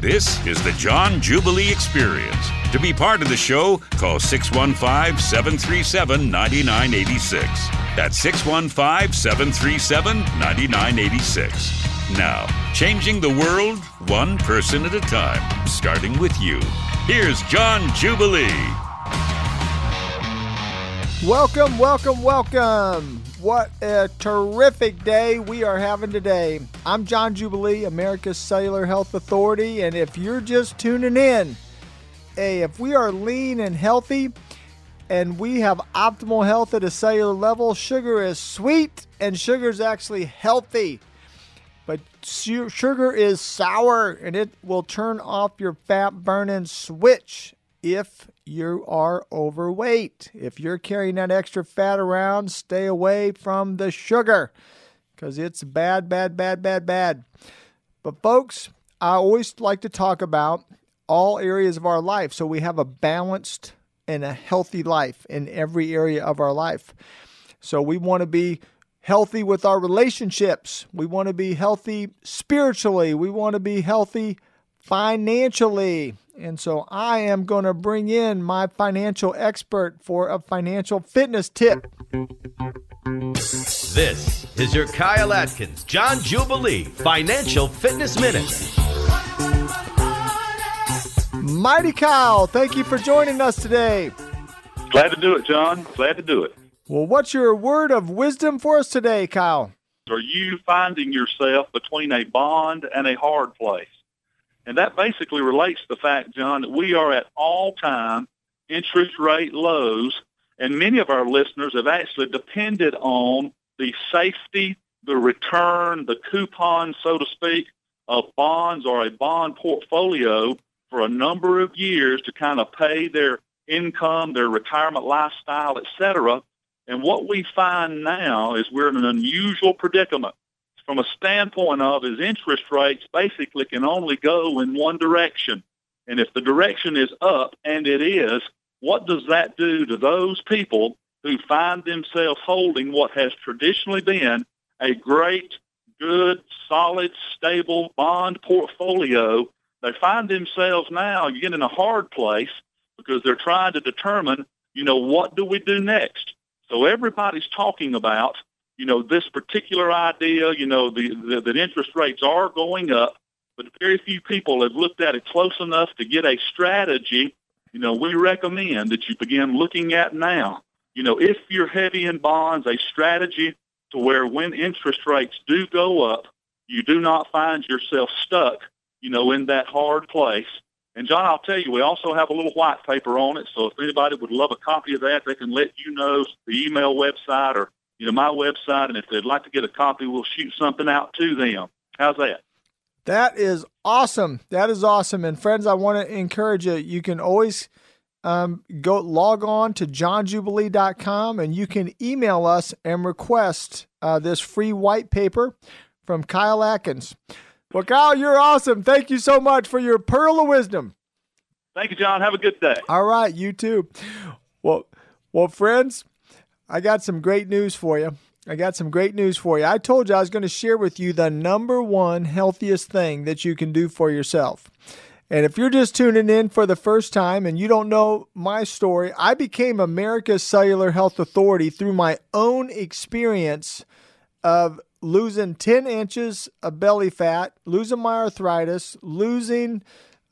This is the John Jubilee Experience. To be part of the show, call 615 737 9986. That's 615 737 9986. Now, changing the world one person at a time, starting with you. Here's John Jubilee. Welcome, welcome, welcome. What a terrific day we are having today. I'm John Jubilee, America's Cellular Health Authority, and if you're just tuning in, hey, if we are lean and healthy, and we have optimal health at a cellular level. Sugar is sweet, and sugar is actually healthy. But sugar is sour, and it will turn off your fat burning switch if you are overweight. If you're carrying that extra fat around, stay away from the sugar because it's bad, bad, bad, bad, bad. But, folks, I always like to talk about all areas of our life so we have a balanced and a healthy life in every area of our life. So, we want to be healthy with our relationships. We want to be healthy spiritually. We want to be healthy financially. And so I am going to bring in my financial expert for a financial fitness tip. This is your Kyle Atkins, John Jubilee Financial Fitness Minute. Mighty Kyle, thank you for joining us today. Glad to do it, John. Glad to do it. Well, what's your word of wisdom for us today, Kyle? Are you finding yourself between a bond and a hard place? And that basically relates to the fact, John, that we are at all-time interest rate lows, and many of our listeners have actually depended on the safety, the return, the coupon, so to speak, of bonds or a bond portfolio for a number of years to kind of pay their income, their retirement lifestyle, et cetera. And what we find now is we're in an unusual predicament from a standpoint of is interest rates basically can only go in one direction. And if the direction is up, and it is, what does that do to those people who find themselves holding what has traditionally been a great, good, solid, stable bond portfolio? They find themselves now getting in a hard place because they're trying to determine, you know, what do we do next? So everybody's talking about you know, this particular idea, you know, the, the, that interest rates are going up, but very few people have looked at it close enough to get a strategy, you know, we recommend that you begin looking at now. You know, if you're heavy in bonds, a strategy to where when interest rates do go up, you do not find yourself stuck, you know, in that hard place. And John, I'll tell you, we also have a little white paper on it. So if anybody would love a copy of that, they can let you know the email website or you know, my website, and if they'd like to get a copy, we'll shoot something out to them. How's that? That is awesome. That is awesome. And friends, I want to encourage you. You can always um, go log on to johnjubilee.com and you can email us and request uh, this free white paper from Kyle Atkins. Well, Kyle, you're awesome. Thank you so much for your pearl of wisdom. Thank you, John. Have a good day. All right, you too. Well, well, friends, I got some great news for you. I got some great news for you. I told you I was going to share with you the number one healthiest thing that you can do for yourself. And if you're just tuning in for the first time and you don't know my story, I became America's Cellular Health Authority through my own experience of losing 10 inches of belly fat, losing my arthritis, losing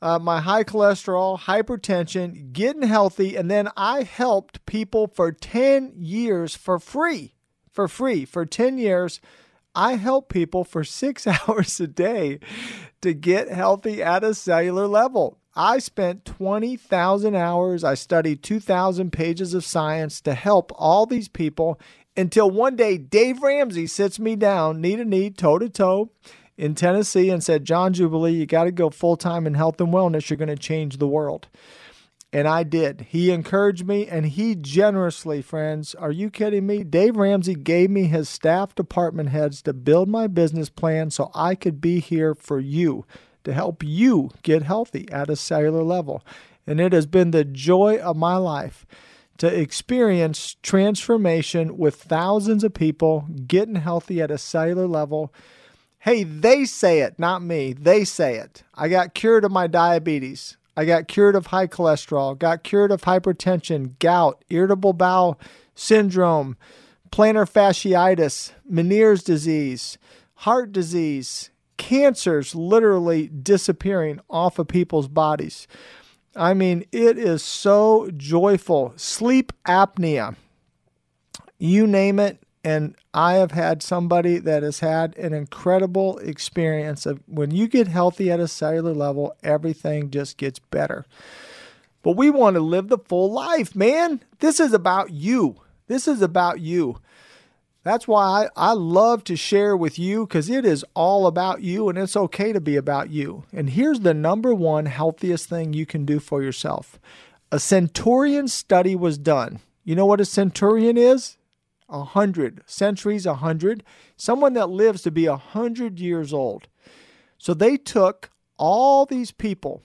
uh, my high cholesterol, hypertension, getting healthy, and then I helped people for 10 years for free. For free. For 10 years, I help people for six hours a day to get healthy at a cellular level. I spent 20,000 hours. I studied 2,000 pages of science to help all these people until one day Dave Ramsey sits me down, knee to knee, toe to toe, in Tennessee and said, John Jubilee, you got to go full time in health and wellness. You're going to change the world. And I did. He encouraged me and he generously, friends, are you kidding me? Dave Ramsey gave me his staff department heads to build my business plan so I could be here for you to help you get healthy at a cellular level. And it has been the joy of my life to experience transformation with thousands of people getting healthy at a cellular level Hey, they say it, not me. They say it. I got cured of my diabetes. I got cured of high cholesterol, got cured of hypertension, gout, irritable bowel syndrome, plantar fasciitis, Meniere's disease, heart disease, cancers literally disappearing off of people's bodies. I mean, it is so joyful. Sleep apnea, you name it, and I have had somebody that has had an incredible experience of when you get healthy at a cellular level, everything just gets better. But we want to live the full life, man. This is about you. This is about you. That's why I, I love to share with you because it is all about you and it's okay to be about you. And here's the number one healthiest thing you can do for yourself a centurion study was done. You know what a centurion is? A hundred. Centuries, a hundred. Someone that lives to be a hundred years old. So they took all these people,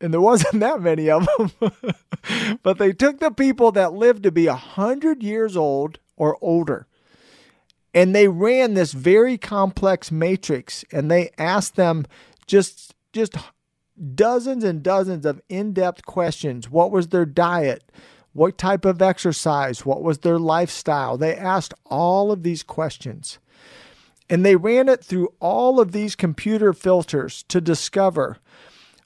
and there wasn't that many of them, but they took the people that lived to be a hundred years old or older and they ran this very complex matrix and they asked them just just dozens and dozens of in-depth questions. What was their diet? What type of exercise? What was their lifestyle? They asked all of these questions. And they ran it through all of these computer filters to discover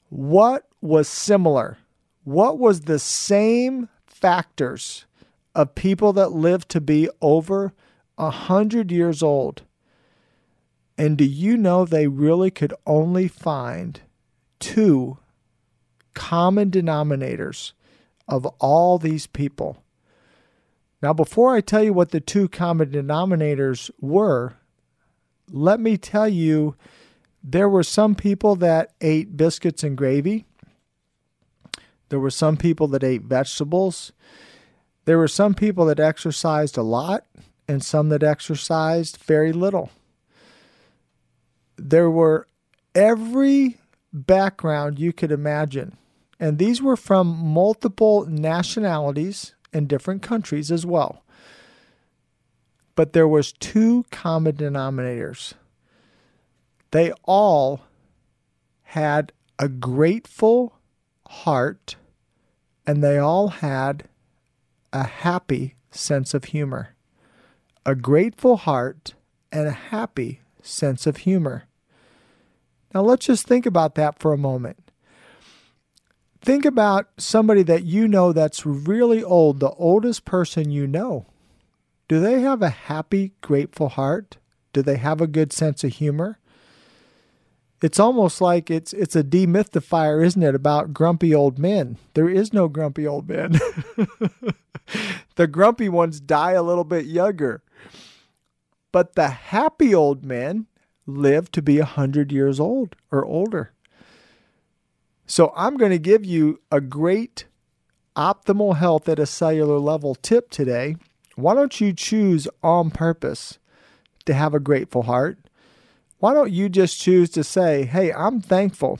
what was similar. What was the same factors of people that lived to be over a hundred years old. And do you know they really could only find two common denominators of all these people? Now, before I tell you what the two common denominators were, let me tell you there were some people that ate biscuits and gravy. There were some people that ate vegetables. There were some people that exercised a lot and some that exercised very little. There were every background you could imagine, and these were from multiple nationalities and different countries as well. But there was two common denominators. They all had a grateful heart and they all had a happy sense of humor a grateful heart, and a happy sense of humor. Now, let's just think about that for a moment. Think about somebody that you know that's really old, the oldest person you know. Do they have a happy, grateful heart? Do they have a good sense of humor? It's almost like it's it's a demythifier, isn't it, about grumpy old men? There is no grumpy old men. the grumpy ones die a little bit younger. But the happy old men live to be a 100 years old or older. So I'm going to give you a great optimal health at a cellular level tip today. Why don't you choose on purpose to have a grateful heart? Why don't you just choose to say, hey, I'm thankful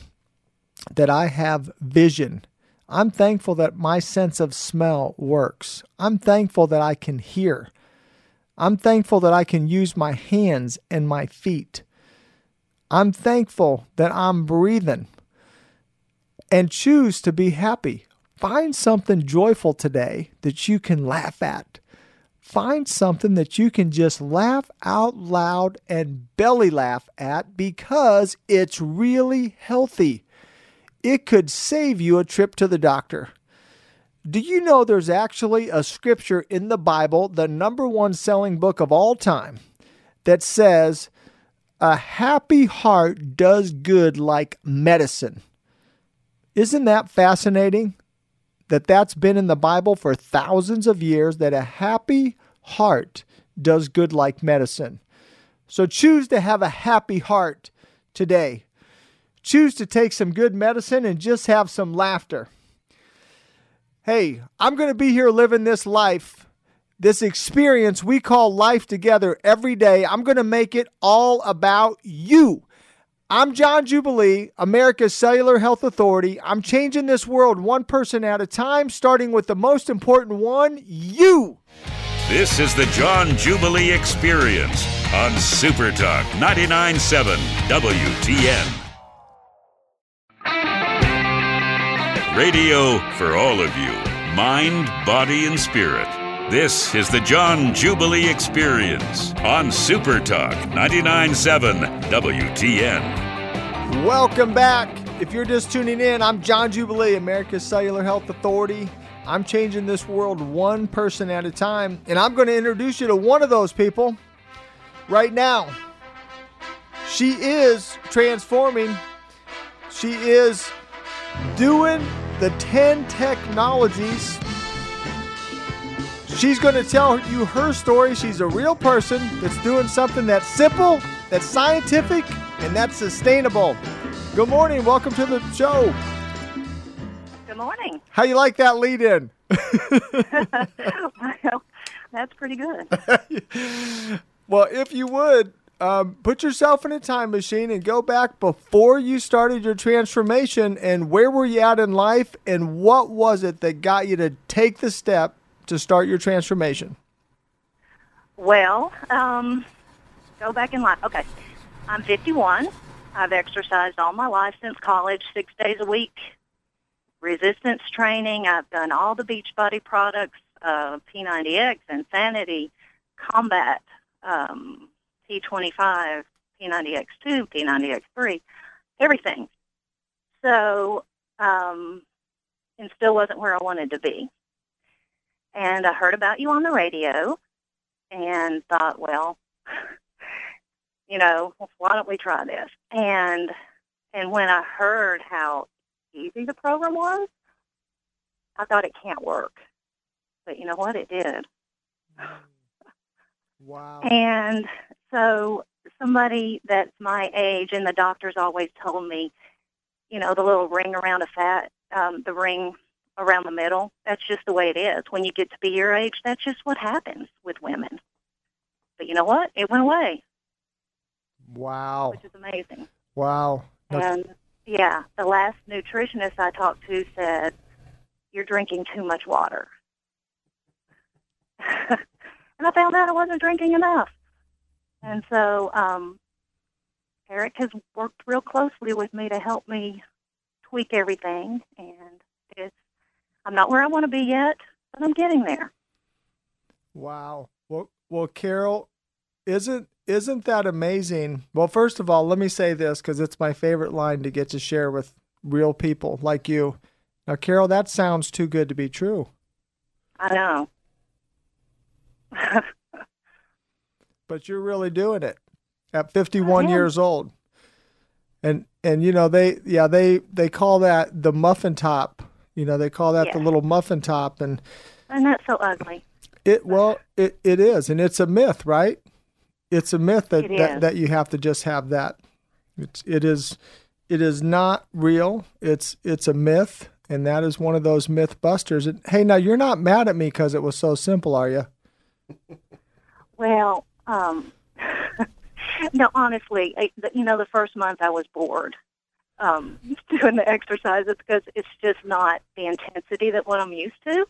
that I have vision. I'm thankful that my sense of smell works. I'm thankful that I can hear. I'm thankful that I can use my hands and my feet. I'm thankful that I'm breathing and choose to be happy. Find something joyful today that you can laugh at. Find something that you can just laugh out loud and belly laugh at because it's really healthy. It could save you a trip to the doctor. Do you know there's actually a scripture in the Bible, the number one selling book of all time, that says, A happy heart does good like medicine? Isn't that fascinating? That that's been in the Bible for thousands of years, that a happy heart does good like medicine. So choose to have a happy heart today. Choose to take some good medicine and just have some laughter hey, I'm going to be here living this life, this experience we call life together every day. I'm going to make it all about you. I'm John Jubilee, America's Cellular Health Authority. I'm changing this world one person at a time, starting with the most important one you. This is the John Jubilee Experience on Super Talk 99.7 WTN. Radio for all of you, mind, body, and spirit. This is the John Jubilee Experience on Super Talk 99.7 WTN. Welcome back. If you're just tuning in, I'm John Jubilee, America's Cellular Health Authority. I'm changing this world one person at a time, and I'm going to introduce you to one of those people right now. She is transforming. She is doing the 10 technologies. She's going to tell you her story. She's a real person that's doing something that's simple, that's scientific, and that's sustainable. Good morning. Welcome to the show. Morning. How you like that lead in? well, that's pretty good. well, if you would, um, put yourself in a time machine and go back before you started your transformation and where were you at in life and what was it that got you to take the step to start your transformation? Well, um, go back in life. Okay. I'm 51. I've exercised all my life since college, six days a week. Resistance training. I've done all the Beachbody products, uh, P90X, Insanity, Combat, um, T25, P90X2, P90X3, everything. So, um, and still wasn't where I wanted to be. And I heard about you on the radio and thought, well, you know, why don't we try this? And and when I heard how easy the program was, I thought it can't work. But you know what? It did. Wow. And so somebody that's my age, and the doctors always told me, you know, the little ring around a fat, um, the ring around the middle, that's just the way it is. When you get to be your age, that's just what happens with women. But you know what? It went away. Wow. Which is amazing. Wow. And yeah, the last nutritionist I talked to said, you're drinking too much water. and I found out I wasn't drinking enough. And so um, Eric has worked real closely with me to help me tweak everything. And it's, I'm not where I want to be yet, but I'm getting there. Wow. Well, well, Carol, isn't isn't that amazing? Well, first of all, let me say this because it's my favorite line to get to share with real people like you. Now, Carol, that sounds too good to be true. I know. but you're really doing it at 51 years old. And and you know they yeah they they call that the muffin top. You know they call that Yeah. the little muffin top and And that's so ugly. it well it, it is and it's a myth, right? It's a myth that, that that you have to just have that. It's it is it is not real. It's it's a myth and that is one of those myth busters. And hey, now you're not mad at me because it was so simple, are you? Well, um, no, honestly, I, you know, the first month I was bored um, doing the exercises because it's just not the intensity that what I'm used to.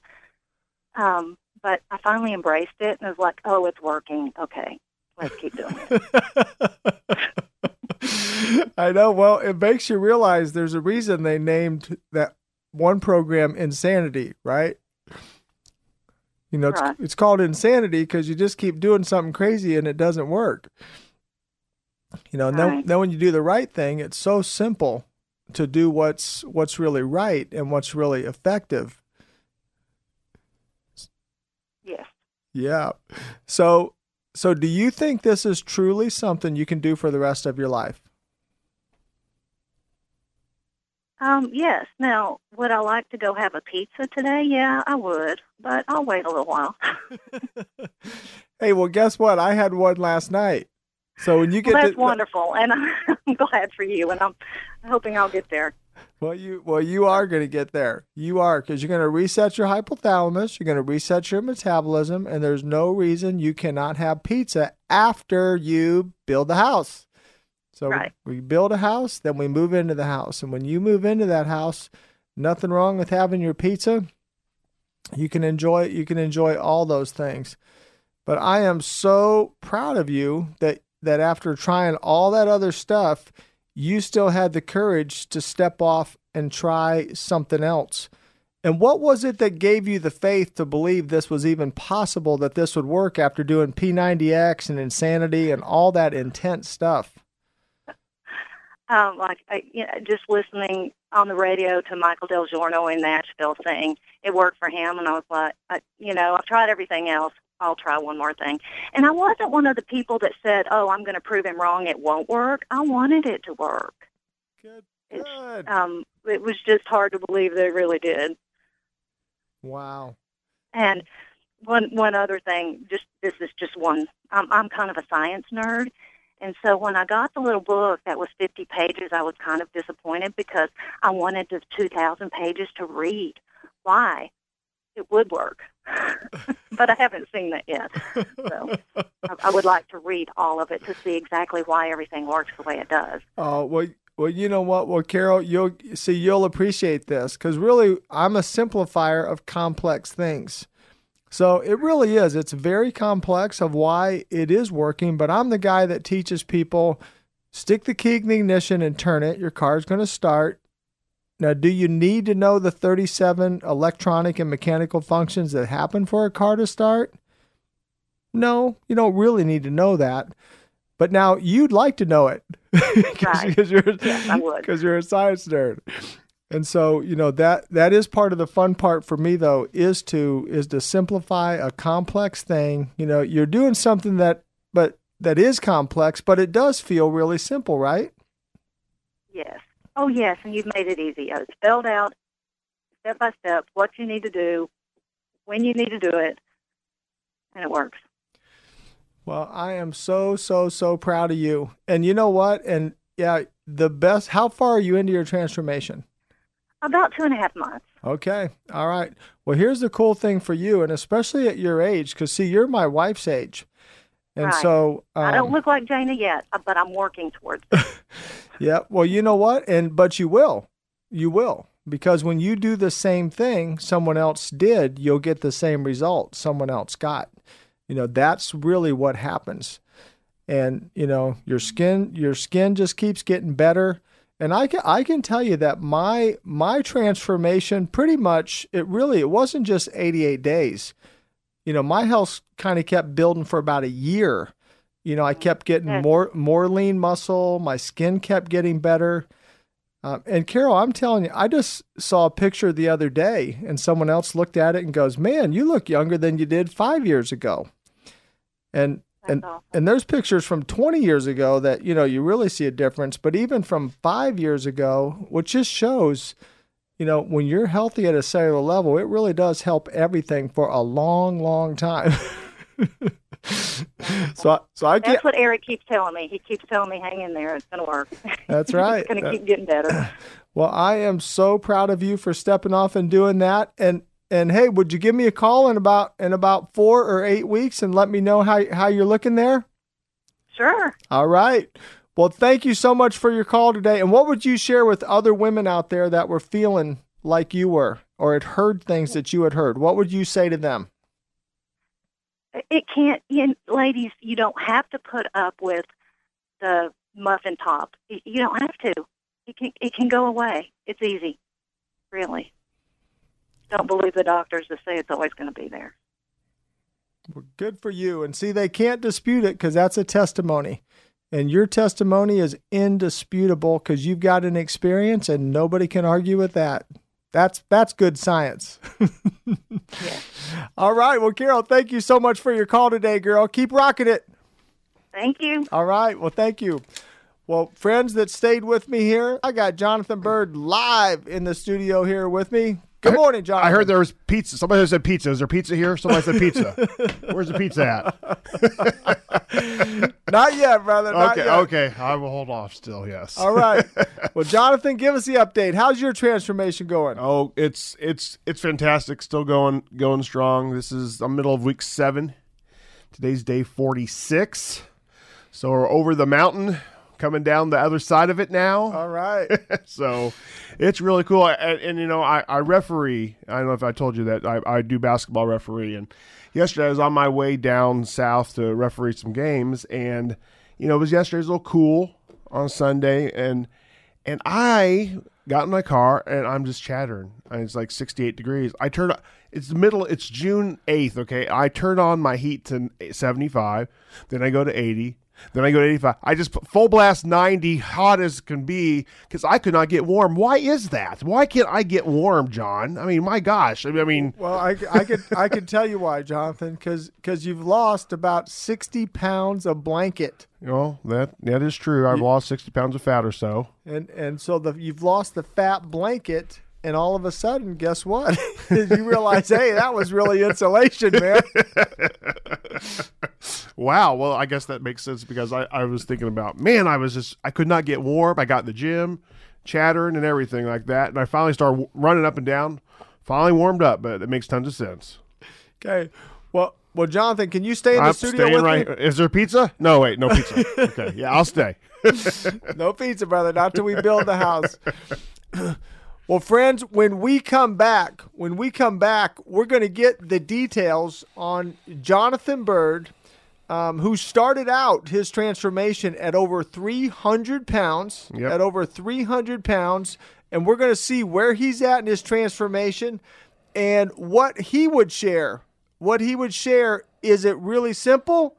Um, but I finally embraced it and was like, oh, it's working. Okay, let's keep doing it. I know. Well, it makes you realize there's a reason they named that one program Insanity, right? You know, it's, it's called Insanity because you just keep doing something crazy and it doesn't work. You know, and then, Right. then when you do the right thing, it's so simple to do what's what's really right and what's really effective. yes. Yeah. So, so do you think this is truly something you can do for the rest of your life? Um, yes. Now, would I like to go have a pizza today? Yeah, I would, but I'll wait a little while. Hey, well, guess what? I had one last night. So when you get Well, that's to, wonderful, and I'm glad for you, and I'm hoping I'll get there. Well, you well you are going to get there. You are because you're going to reset your hypothalamus. You're going to reset your metabolism, and there's no reason you cannot have pizza after you build the house. So Right. we build a house, then we move into the house, and when you move into that house, nothing wrong with having your pizza. You can enjoy you can enjoy all those things. But I am so proud of you that that after trying all that other stuff, you still had the courage to step off and try something else. And what was it that gave you the faith to believe this was even possible that this would work after doing P90X and Insanity and all that intense stuff? um, like I, you know, just listening on the radio to Michael Del Giorno in Nashville saying it worked for him, and I was like, I, you know, I've tried everything else. I'll try one more thing. And I wasn't one of the people that said, "Oh, I'm going to prove him wrong. It won't work." I wanted it to work. Good. Good. Um, it was just hard to believe they really did. Wow. And one one other thing, just this is just one. I'm I'm kind of a science nerd, and so when I got the little book that was 50 pages, I was kind of disappointed because I wanted the 2,000 pages to read. Why? It would work, but I haven't seen that yet. So I, I would like to read all of it to see exactly why everything works the way it does. Oh well, well, you know what? Well, Carol, you'll see you'll appreciate this because really, I'm a simplifier of complex things. So it really is. It's very complex of why it is working, but I'm the guy that teaches people stick the key in the ignition and turn it. Your car's going to start. Now, do you need to know the 37 electronic and mechanical functions that happen for a car to start? No, you don't really need to know that. But now you'd like to know it because Right. you're Yes, because you're a science nerd. And so, you know, that that is part of the fun part for me though is to is to simplify a complex thing. You know, you're doing something that but that is complex, but it does feel really simple, right? Yes. Oh, yes, and you've made it easy. It's spelled out step by step what you need to do, when you need to do it, and it works. Well, I am so so so proud of you. And you know what? And yeah, the best how far are you into your transformation? About two and a half months. Okay. All right. Well, here's the cool thing for you, and especially at your age, because see, you're my wife's age. And Right. so um, I don't look like Jana yet, but I'm working towards it. Yeah. Well, you know what? And but you will. You will. Because when you do the same thing someone else did, you'll get the same result someone else got. You know, that's really what happens. And, you know, your skin your skin just keeps getting better. And I can I can tell you that my my transformation pretty much it really it wasn't just 88 days. You know, my health kind of kept building for about a year. You know, I kept getting more more lean muscle. My skin kept getting better. Um, and Carol, I'm telling you, I just saw a picture the other day, and someone else looked at it and goes, "Man, you look younger than you did five years ago." And and awesome. and there's pictures from 20 years ago that you know you really see a difference. But even from five years ago, which just shows, you know, when you're healthy at a cellular level, it really does help everything for a long, long time. so, I, so I can't. That's what Eric keeps telling me. He keeps telling me, hang in there. It's going to work. That's right. it's going to uh, keep getting better. Well, I am so proud of you for stepping off and doing that. And and hey, would you give me a call in about in about four or eight weeks and let me know how how you're looking there? Sure. All right. Well, thank you so much for your call today. And what would you share with other women out there that were feeling like you were or had heard things that you had heard? What would you say to them? It can't, you, know, ladies, you don't have to put up with the muffin top. You don't have to. It can, it can go away. It's easy. Really. Don't believe the doctors that say it's always going to be there. Well, good for you. And see, they can't dispute it because that's a testimony. And your testimony is indisputable because you've got an experience and nobody can argue with that. That's that's good science. yeah. All right. Well, Carol, thank you so much for your call today, girl. Keep rocking it. Thank you. All right. Well, thank you. Well, friends that stayed with me here, I got Jonathan Bird live in the studio here with me. Good morning, John. I heard there was pizza. Somebody said pizza. Is there pizza here? Somebody said pizza. Where's the pizza at? Not yet, brother. Not okay, yet. okay. I will hold off still, yes. All right. Well, Jonathan, give us the update. How's your transformation going? Oh, it's it's it's fantastic. Still going going strong. This is the middle of week seven. Today's day forty six. So we're over the mountain, coming down the other side of it now. All right. so it's really cool. And, and you know, I, I referee. I don't know if I told you that I, I do basketball referee. And yesterday I was on my way down south to referee some games, and you know, it was yesterday's a little cool on Sunday, and and I got in my car and I'm just chattering. And it's like 68 degrees. I turn. It's the middle. It's June 8th. Okay, I turn on my heat to 75. Then I go to 80. Then I go to 85. I just put full blast 90, hot as can be, because I could not get warm. Why is that? Why can't I get warm, John? I mean, my gosh. I mean, Well, I, I could I could tell you why, Jonathan, because because you've lost about sixty pounds of blanket, you know, that that is true. I've lost 60 pounds of fat or so. and and so the you've lost the fat blanket, and all of a sudden, guess what? you realize, hey, that was really insulation, man. Wow. Well, I guess that makes sense because I, I was thinking about, man, I was just, I could not get warm. I got in the gym, chattering and everything like that. And I finally started w- running up and down, finally warmed up, but it makes tons of sense. Okay, well, well, Jonathan, can you stay in the I'm studio staying with right. me? Is there pizza? No, wait, no pizza. okay. Yeah, I'll stay. no pizza, brother. Not till we build the house. Well, friends, when we come back, when we come back, we're going to get the details on Jonathan Bird, um, who started out his transformation at over 300 pounds. Yep. At over 300 pounds. And we're going to see where he's at in his transformation and what he would share. What he would share is it really simple?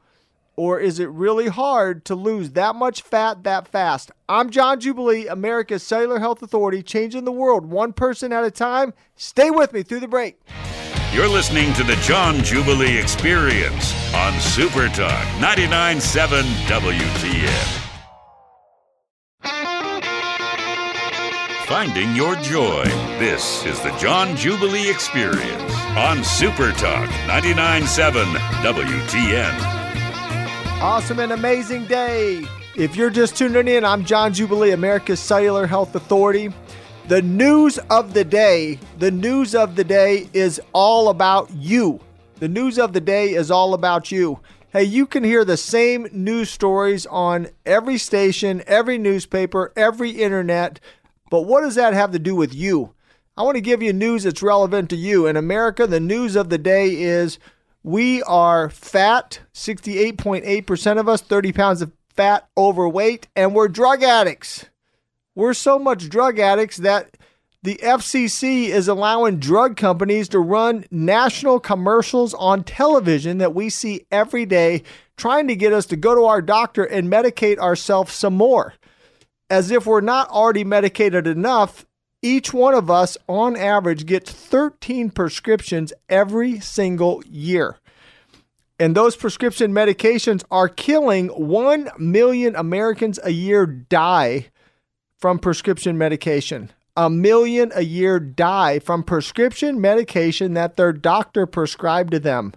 Or is it really hard to lose that much fat that fast? I'm John Jubilee, America's Cellular Health Authority, changing the world one person at a time. Stay with me through the break. You're listening to the John Jubilee Experience on Super Talk 99.7 WTN. Finding your joy. This is the John Jubilee Experience on Super Talk 99.7 WTN. Awesome and amazing day. If you're just tuning in, I'm John Jubilee, America's Cellular Health Authority. The news of the day, the news of the day is all about you. The news of the day is all about you. Hey, you can hear the same news stories on every station, every newspaper, every internet, but what does that have to do with you? I want to give you news that's relevant to you. In America, the news of the day is we are fat, 68.8% of us, 30 pounds of fat, overweight, and we're drug addicts. We're so much drug addicts that the FCC is allowing drug companies to run national commercials on television that we see every day, trying to get us to go to our doctor and medicate ourselves some more. As if we're not already medicated enough, each one of us, on average, gets 13 prescriptions every single year. And those prescription medications are killing 1 million Americans a year die from prescription medication. A million a year die from prescription medication that their doctor prescribed to them.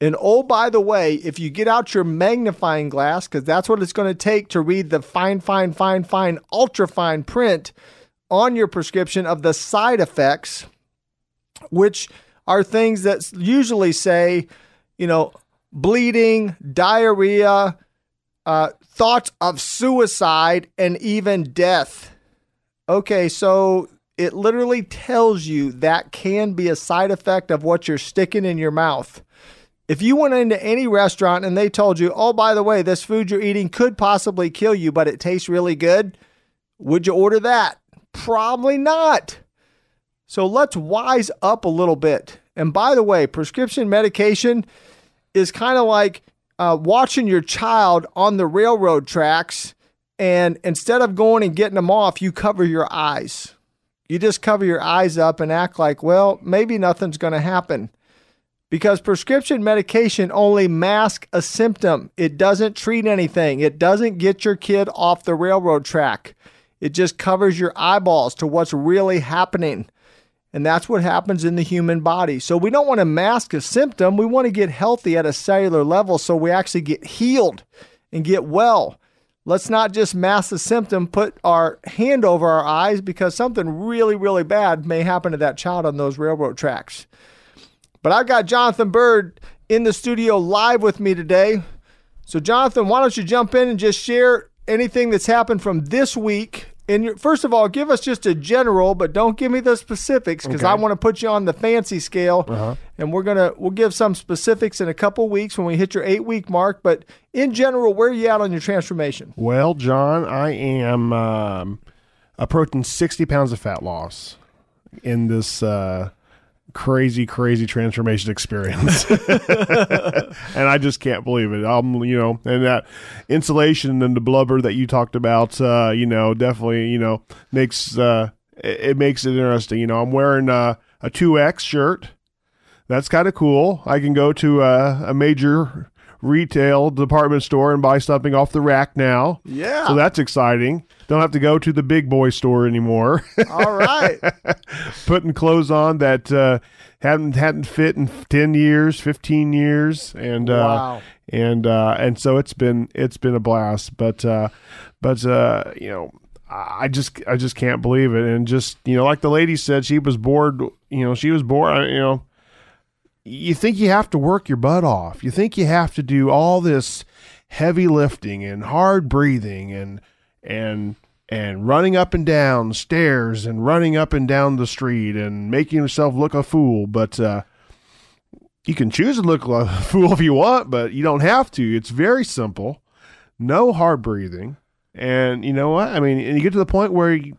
And oh, by the way, if you get out your magnifying glass, because that's what it's going to take to read the fine, fine, fine, fine, ultra fine print on your prescription of the side effects, which are things that usually say, you know, bleeding, diarrhea, uh, thoughts of suicide, and even death. Okay, so it literally tells you that can be a side effect of what you're sticking in your mouth. If you went into any restaurant and they told you, oh, by the way, this food you're eating could possibly kill you, but it tastes really good, would you order that? Probably not. So let's wise up a little bit. And by the way, prescription medication is kind of like uh, watching your child on the railroad tracks, and instead of going and getting them off, you cover your eyes. You just cover your eyes up and act like, well, maybe nothing's going to happen. Because prescription medication only masks a symptom. It doesn't treat anything. It doesn't get your kid off the railroad track. It just covers your eyeballs to what's really happening. And that's what happens in the human body. So we don't want to mask a symptom. We want to get healthy at a cellular level so we actually get healed and get well. Let's not just mask the symptom, put our hand over our eyes because something really, really bad may happen to that child on those railroad tracks. But I've got Jonathan Bird in the studio live with me today. So, Jonathan, why don't you jump in and just share anything that's happened from this week? And your, first of all, give us just a general, but don't give me the specifics because I want to put you on the fancy scale. Uh-huh. And we're gonna we'll give some specifics in a couple weeks when we hit your eight week mark. But in general, where are you at on your transformation? Well, John, I am um, approaching 60 pounds of fat loss in this uh, crazy, crazy transformation experience, and I just can't believe it. Um, you know, and that insulation and the blubber that you talked about, uh, you know, definitely, you know, makes uh, it, it makes it interesting. You know, I'm wearing uh, a two X shirt. That's kind of cool. I can go to a, a major retail department store and buy something off the rack now. Yeah. So that's exciting. Don't have to go to the big boy store anymore. All right. Putting clothes on that uh, hadn't hadn't fit in ten years, fifteen years, and uh, Wow. and uh, and so it's been it's been a blast. But uh, but uh, you know. I just I just can't believe it, and just you know, like the lady said, she was bored. You know, she was bored. You know, you think you have to work your butt off. You think you have to do all this heavy lifting and hard breathing and and and running up and down stairs and running up and down the street and making yourself look a fool. But uh, you can choose to look like a fool if you want, but you don't have to. It's very simple. No hard breathing. And you know what? I mean, and you get to the point where you,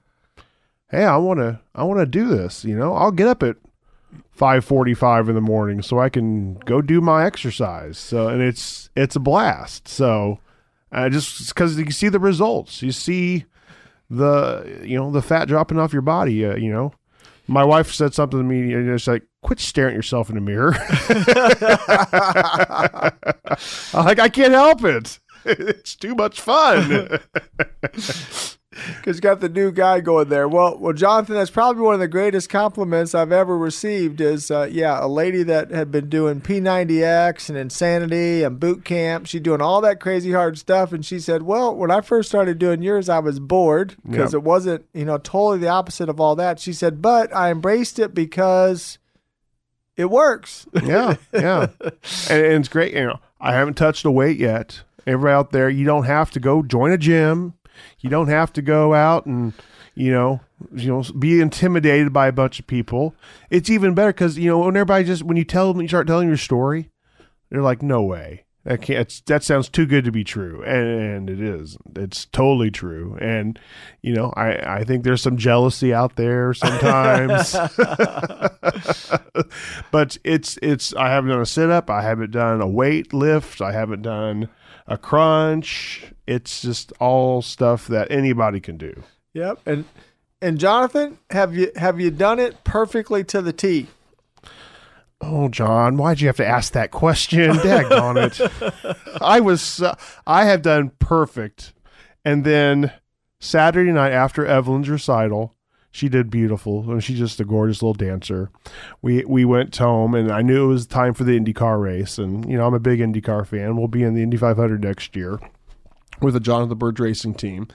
hey, I want to I want to do this, you know? I'll get up at 5:45 in the morning so I can go do my exercise. So and it's it's a blast. So uh, just cuz you see the results. You see the you know the fat dropping off your body, uh, you know. My wife said something to me and it's like quit staring at yourself in the mirror. Like I can't help it. It's too much fun. Because you got the new guy going there. Well, well, Jonathan, that's probably one of the greatest compliments I've ever received. Is uh, yeah, a lady that had been doing P90X and Insanity and boot camp. She's doing all that crazy hard stuff, and she said, "Well, when I first started doing yours, I was bored because Yep. it wasn't, you know, totally the opposite of all that." She said, "But I embraced it because it works." yeah, yeah, and, and it's great. You know, I haven't touched a weight yet. Everybody out there, you don't have to go join a gym. You don't have to go out and you know, you know, be intimidated by a bunch of people. It's even better because you know when everybody just when you tell them you start telling your story, they're like, "No way." That can't. It's, that sounds too good to be true, and, and it is. It's totally true. And you know, I I think there's some jealousy out there sometimes. but it's it's I haven't done a sit up, I haven't done a weight lift, I haven't done a crunch. It's just all stuff that anybody can do. Yep. And and Jonathan, have you have you done it perfectly to the T? Oh, John, why'd you have to ask that question? Daggone it. I was, uh, I have done perfect. And then Saturday night after Evelyn's recital, she did beautiful. She's just a gorgeous little dancer. We we went home, and I knew it was time for the IndyCar race. And you know, I'm a big IndyCar fan. We'll be in the Indy 500 next year with the Jonathan Bird Racing team.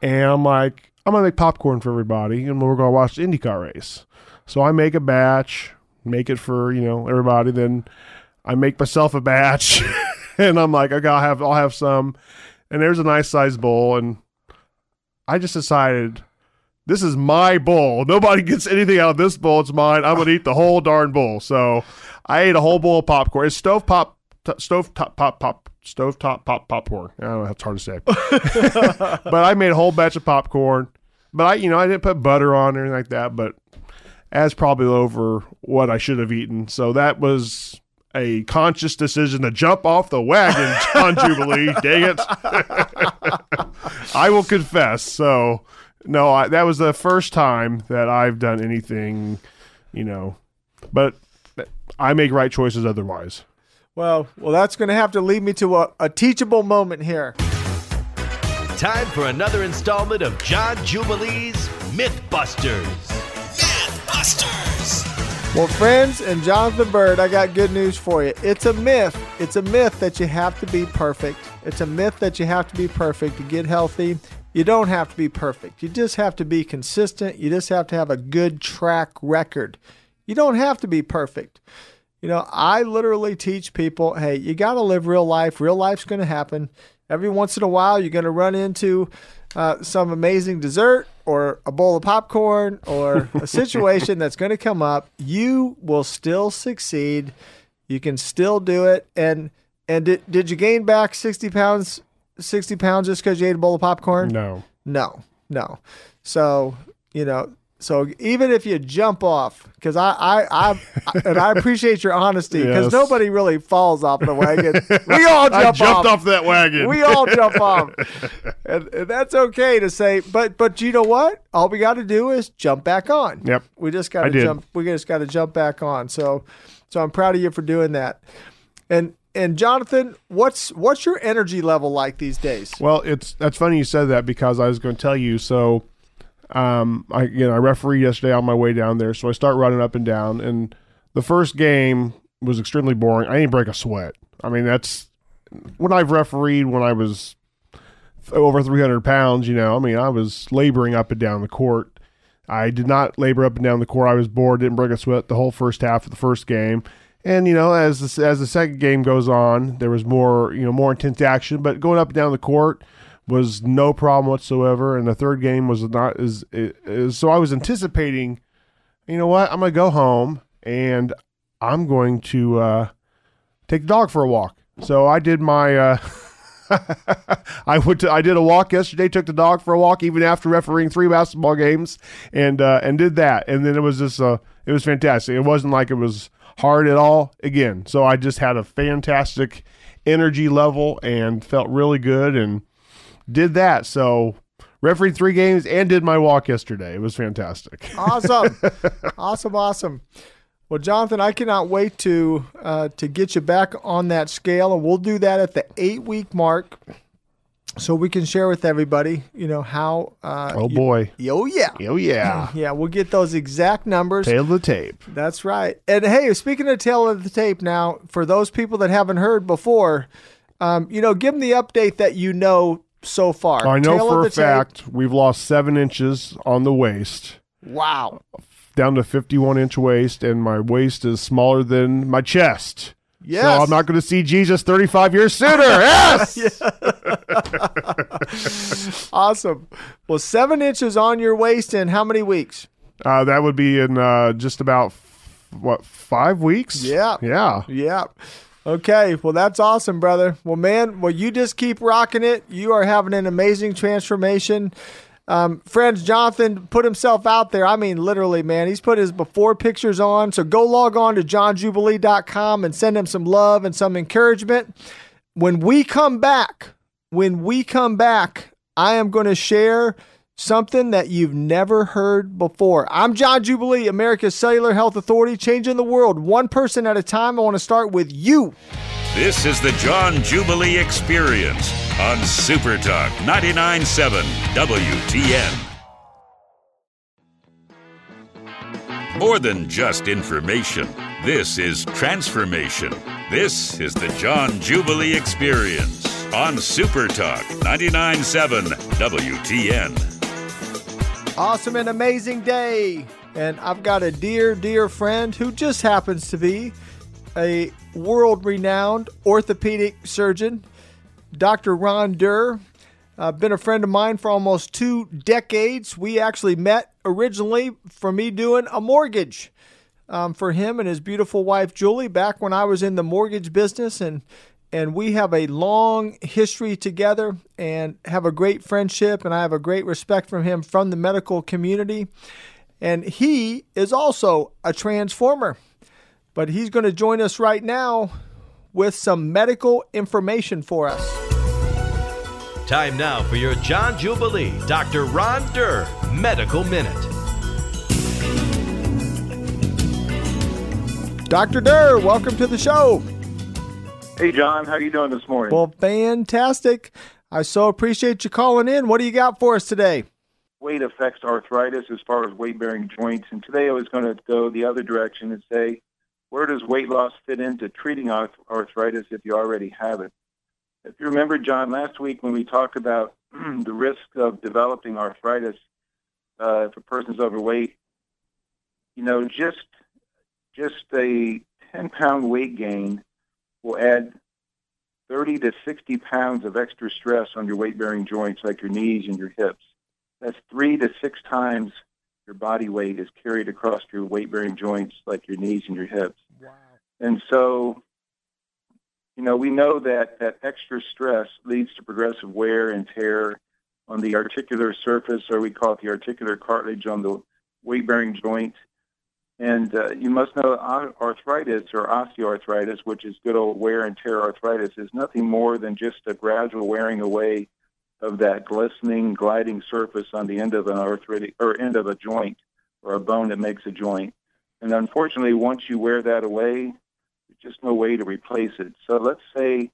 And I'm like, I'm gonna make popcorn for everybody, and we're gonna watch the IndyCar race. So I make a batch, make it for you know everybody. Then I make myself a batch, and I'm like, okay, I'll have I'll have some. And there's a nice sized bowl, and I just decided this is my bowl. Nobody gets anything out of this bowl. It's mine. I'm gonna eat the whole darn bowl. So I ate a whole bowl of popcorn. It's stove pop, t- stove top pop pop stove top pop popcorn. I don't know. It's hard to say. but I made a whole batch of popcorn. But I, you know, I didn't put butter on or anything like that. But as probably over what I should have eaten. So that was a conscious decision to jump off the wagon, John Jubilee. Dang it. I will confess. So, no, I, that was the first time that I've done anything, you know, but I make right choices otherwise. Well, well, that's going to have to lead me to a, a teachable moment here. Time for another installment of John Jubilee's Mythbusters. Mythbusters. Well, friends and Jonathan Bird, I got good news for you. It's a myth. It's a myth that you have to be perfect. It's a myth that you have to be perfect to get healthy. You don't have to be perfect. You just have to be consistent. You just have to have a good track record. You don't have to be perfect. You know, I literally teach people hey, you got to live real life. Real life's going to happen. Every once in a while, you're going to run into uh, some amazing dessert or a bowl of popcorn or a situation that's going to come up. You will still succeed. You can still do it. And and did, did you gain back 60 pounds 60 pounds just because you ate a bowl of popcorn? No. No, no. So, you know, So even if you jump off, because I, I, I, and I appreciate your honesty, because Yes. nobody really falls off the wagon. We all I jump jumped off. off that wagon. We all jump off, and, and that's okay to say. But but you know what? All we got to do is jump back on. Yep. We just got to jump. We just got to jump back on. So so I'm proud of you for doing that. And and Jonathan, what's what's your energy level like these days? Well, it's that's funny you said that because I was going to tell you. So, um, I you know I refereed yesterday on my way down there, so I start running up and down, and the first game was extremely boring. I didn't break a sweat. I mean, that's when I've refereed when I was over 300 pounds. You know, I mean, I was laboring up and down the court. I did not labor up and down the court. I was bored, didn't break a sweat the whole first half of the first game. And you know, as the, as the second game goes on, there was more you know more intense action. But going up and down the court was no problem whatsoever. And the third game was not as so. I was anticipating, you know what? I'm gonna go home and I'm going to uh, take the dog for a walk. So I did my. Uh, I went to, I did a walk yesterday. Took the dog for a walk, even after refereeing three basketball games, and uh, and did that. And then it was just uh, it was fantastic. It wasn't like it was hard at all. Again, so I just had a fantastic energy level and felt really good and did that. So refereed three games and did my walk yesterday. It was fantastic. Awesome, awesome, awesome. Well, Jonathan, I cannot wait to uh, to get you back on that scale, and we'll do that at the eight week mark, so we can share with everybody, you know how. Uh, Oh you- boy. oh yeah, Oh yeah. yeah. We'll get those exact numbers. Tale of the tape. That's right. And hey, speaking of tale of the tape, now for those people that haven't heard before, um, you know, give them the update that you know so far. I know Tale for a tape. fact we've lost seven inches on the waist. Wow. down to 51 inch waist, and my waist is smaller than my chest. Yes. So I'm not going to see Jesus 35 years sooner. Yes. Awesome. Well, seven inches on your waist in how many weeks? uh, that would be in uh, just about f- what five weeks? Yeah. Yeah. Yeah. Okay. Well, that's awesome, brother. Well, man, well, you just keep rocking it. You are having an amazing transformation. Um, friends, Jonathan put himself out there. I mean, literally, man, he's put his before pictures on. So go log on to johnjubilee.com and send him some love and some encouragement. When we come back, when we come back, I am going to share something that you've never heard before. I'm John Jubilee, America's Cellular Health Authority, changing the world one person at a time. I want to start with you. This is the John Jubilee Experience on Super Talk 99.7 WTN. More than just information, this is transformation. This is the John Jubilee Experience on Super Talk 99.7 WTN. Awesome and amazing day. And I've got a dear, dear friend who just happens to be a world renowned orthopedic surgeon, Dr. Ron Durr. Uh, been a friend of mine for almost two decades. We actually met originally for me doing a mortgage um, for him and his beautiful wife Julie back when I was in the mortgage business, and and we have a long history together and have a great friendship, and I have a great respect from him from the medical community, and he is also a transformer, but he's going to join us right now with some medical information for us. Time now for your John Jubilee, Dr. Ron Durr Medical Minute. Dr. Durr, welcome to the show. Hey, John, how are you doing this morning? Well, fantastic. I so appreciate you calling in. What do you got for us today? weight affects arthritis as far as weight-bearing joints, and today I was going to go the other direction and say, where does weight loss fit into treating arthritis if you already have it? If you remember, John, last week when we talked about the risk of developing arthritis uh, if a person's overweight, you know, just just a 10-pound weight gain will add 30 to 60 pounds of extra stress on your weight-bearing joints like your knees and your hips. That's three to six times your body weight is carried across your weight-bearing joints like your knees and your hips. Wow. And so, you know, we know that that extra stress leads to progressive wear and tear on the articular surface, or we call it the articular cartilage on the weight bearing joint. And uh, you must know arthritis or osteoarthritis, which is good old wear and tear arthritis, is nothing more than just a gradual wearing away of that glistening, gliding surface on the end of an arthritic or end of a joint or a bone that makes a joint. And unfortunately, once you wear that away, there's just no way to replace it. So let's say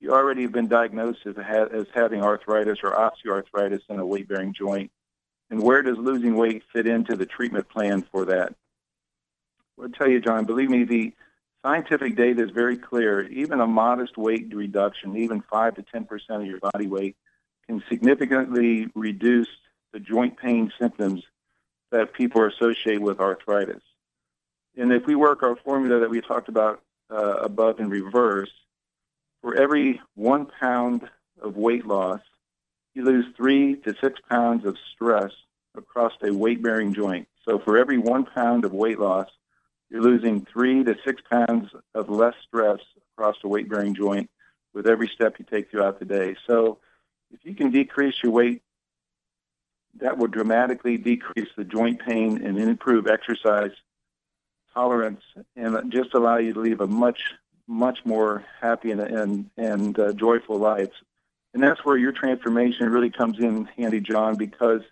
you already have been diagnosed as, as having arthritis or osteoarthritis in a weight bearing joint. And where does losing weight fit into the treatment plan for that? I'll tell you, John, believe me, the scientific data is very clear. Even a modest weight reduction, even 5 to 10% of your body weight, can significantly reduce the joint pain symptoms that people are associate with arthritis. And if we work our formula that we talked about uh, above in reverse, for every one pound of weight loss, you lose three to six pounds of stress across a weight bearing joint. So for every one pound of weight loss, you're losing three to six pounds of less stress across the weight bearing joint with every step you take throughout the day. So if you can decrease your weight, that will dramatically decrease the joint pain and improve exercise tolerance and just allow you to live a much, much more happy and, and, and uh, joyful life. And that's where your transformation really comes in handy, John, because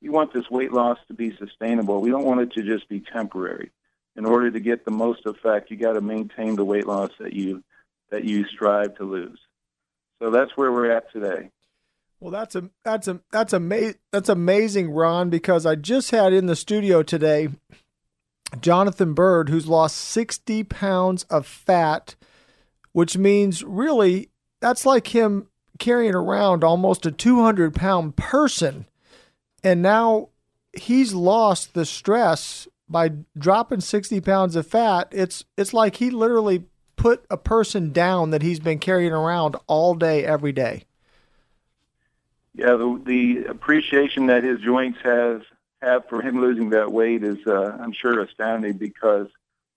you want this weight loss to be sustainable. We don't want it to just be temporary in order to get the most effect, you got to maintain the weight loss that you that you strive to lose. So that's where we're at today. Well, that's a that's a that's amazing that's amazing, Ron. Because I just had in the studio today Jonathan Bird, who's lost sixty pounds of fat, which means really that's like him carrying around almost a two hundred pound person, and now he's lost the stress by dropping 60 pounds of fat, it's it's like he literally put a person down that he's been carrying around all day, every day. Yeah, the, the appreciation that his joints has have for him losing that weight is, uh, I'm sure, astounding because,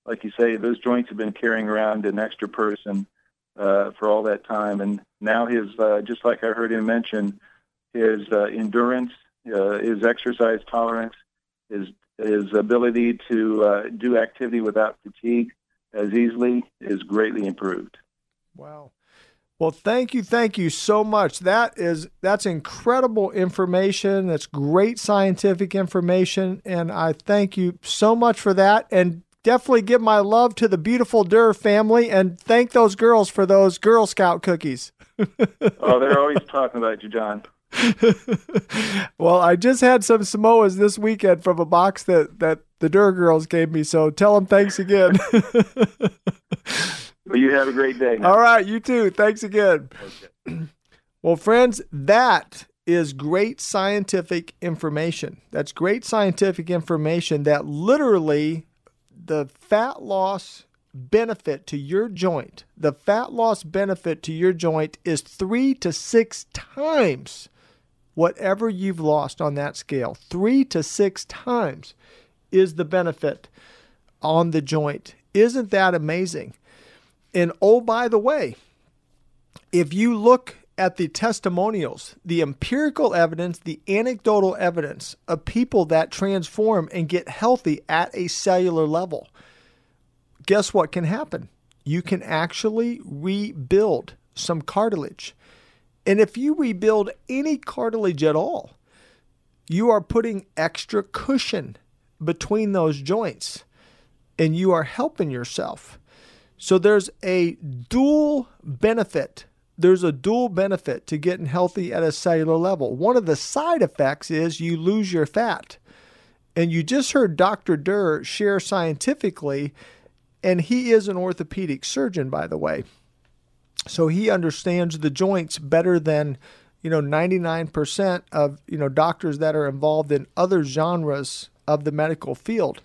like you say, those joints have been carrying around an extra person uh, for all that time, and now his, uh, just like I heard him mention, his uh, endurance, uh, his exercise tolerance, his his ability to uh, do activity without fatigue as easily is greatly improved. Wow. Well, thank you, thank you so much. That is that's incredible information. That's great scientific information, and I thank you so much for that. And definitely give my love to the beautiful Durr family, and thank those girls for those Girl Scout cookies. oh, they're always talking about you, John. well, I just had some Samoas this weekend from a box that that the Durr girls gave me. So tell them thanks again. well, you have a great day. All right, you too. Thanks again. Okay. well, friends, that is great scientific information. That's great scientific information that literally the fat loss benefit to your joint, the fat loss benefit to your joint is three to six times whatever you've lost on that scale, three to six times is the benefit on the joint. Isn't that amazing? And oh, by the way, if you look at the testimonials, the empirical evidence, the anecdotal evidence of people that transform and get healthy at a cellular level, guess what can happen? You can actually rebuild some cartilage. And if you rebuild any cartilage at all, you are putting extra cushion between those joints and you are helping yourself. So there's a dual benefit. There's a dual benefit to getting healthy at a cellular level. One of the side effects is you lose your fat. And you just heard Dr. Durr share scientifically, and he is an orthopedic surgeon, by the way. So he understands the joints better than, you know, 99% of, you know, doctors that are involved in other genres of the medical field.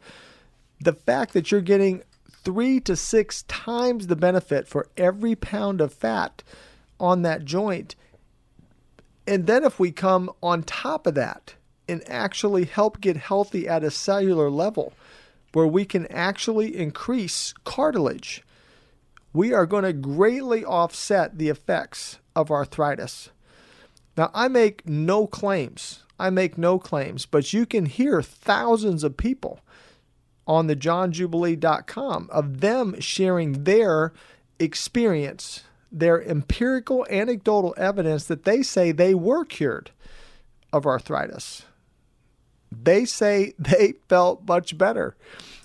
The fact that you're getting three to six times the benefit for every pound of fat on that joint. And then if we come on top of that and actually help get healthy at a cellular level, where we can actually increase cartilage we are going to greatly offset the effects of arthritis. Now, I make no claims. I make no claims, but you can hear thousands of people on the johnjubilee.com of them sharing their experience, their empirical anecdotal evidence that they say they were cured of arthritis. They say they felt much better.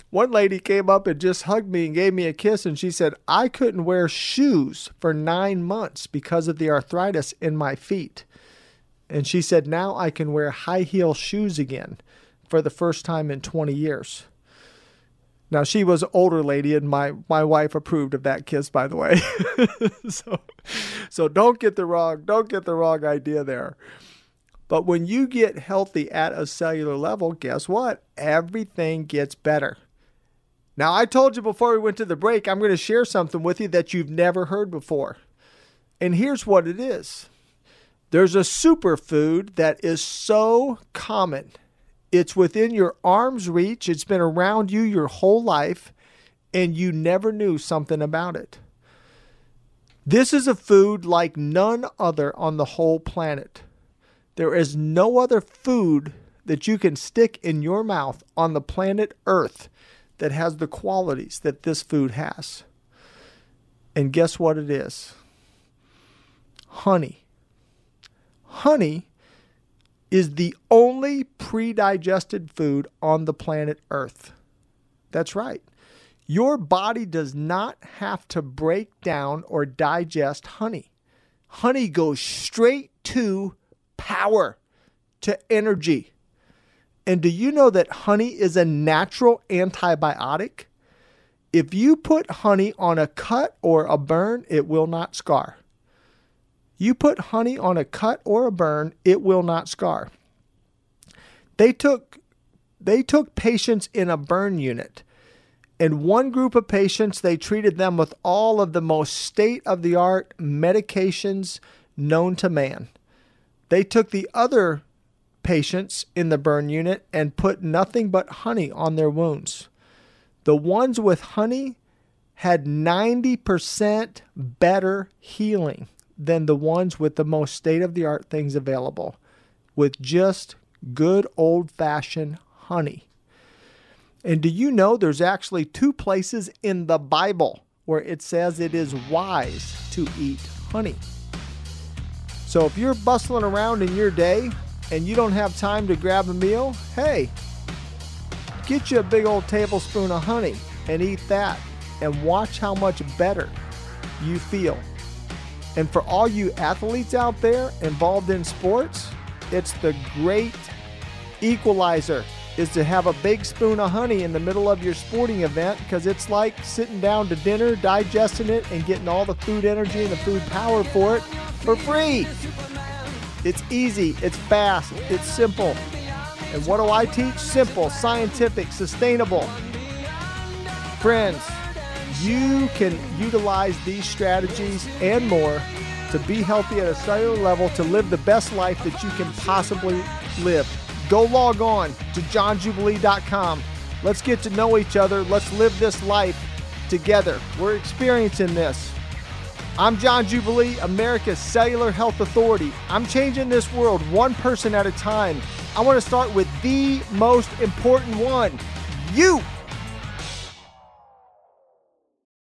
One lady came up and just hugged me and gave me a kiss, and she said, I couldn't wear shoes for nine months because of the arthritis in my feet. And she said, Now I can wear high heel shoes again for the first time in 20 years. Now she was an older lady, and my my wife approved of that kiss, by the way. so, so don't get the wrong don't get the wrong idea there. But when you get healthy at a cellular level, guess what? Everything gets better. Now, I told you before we went to the break, I'm going to share something with you that you've never heard before. And here's what it is there's a superfood that is so common, it's within your arm's reach, it's been around you your whole life, and you never knew something about it. This is a food like none other on the whole planet. There is no other food that you can stick in your mouth on the planet Earth that has the qualities that this food has. And guess what it is? Honey. Honey is the only pre digested food on the planet Earth. That's right. Your body does not have to break down or digest honey. Honey goes straight to power, to energy. And do you know that honey is a natural antibiotic? If you put honey on a cut or a burn, it will not scar. You put honey on a cut or a burn, it will not scar. They took they took patients in a burn unit. In one group of patients, they treated them with all of the most state of the art medications known to man. They took the other patients in the burn unit and put nothing but honey on their wounds. The ones with honey had 90% better healing than the ones with the most state of the art things available with just good old fashioned honey. And do you know there's actually two places in the Bible where it says it is wise to eat honey? So if you're bustling around in your day and you don't have time to grab a meal, hey, get you a big old tablespoon of honey and eat that and watch how much better you feel. And for all you athletes out there involved in sports, it's the great equalizer is to have a big spoon of honey in the middle of your sporting event because it's like sitting down to dinner, digesting it, and getting all the food energy and the food power for it for free. It's easy, it's fast, it's simple. And what do I teach? Simple, scientific, sustainable. Friends, you can utilize these strategies and more to be healthy at a cellular level to live the best life that you can possibly live. Go log on to johnjubilee.com. Let's get to know each other. Let's live this life together. We're experiencing this. I'm John Jubilee, America's Cellular Health Authority. I'm changing this world one person at a time. I want to start with the most important one you.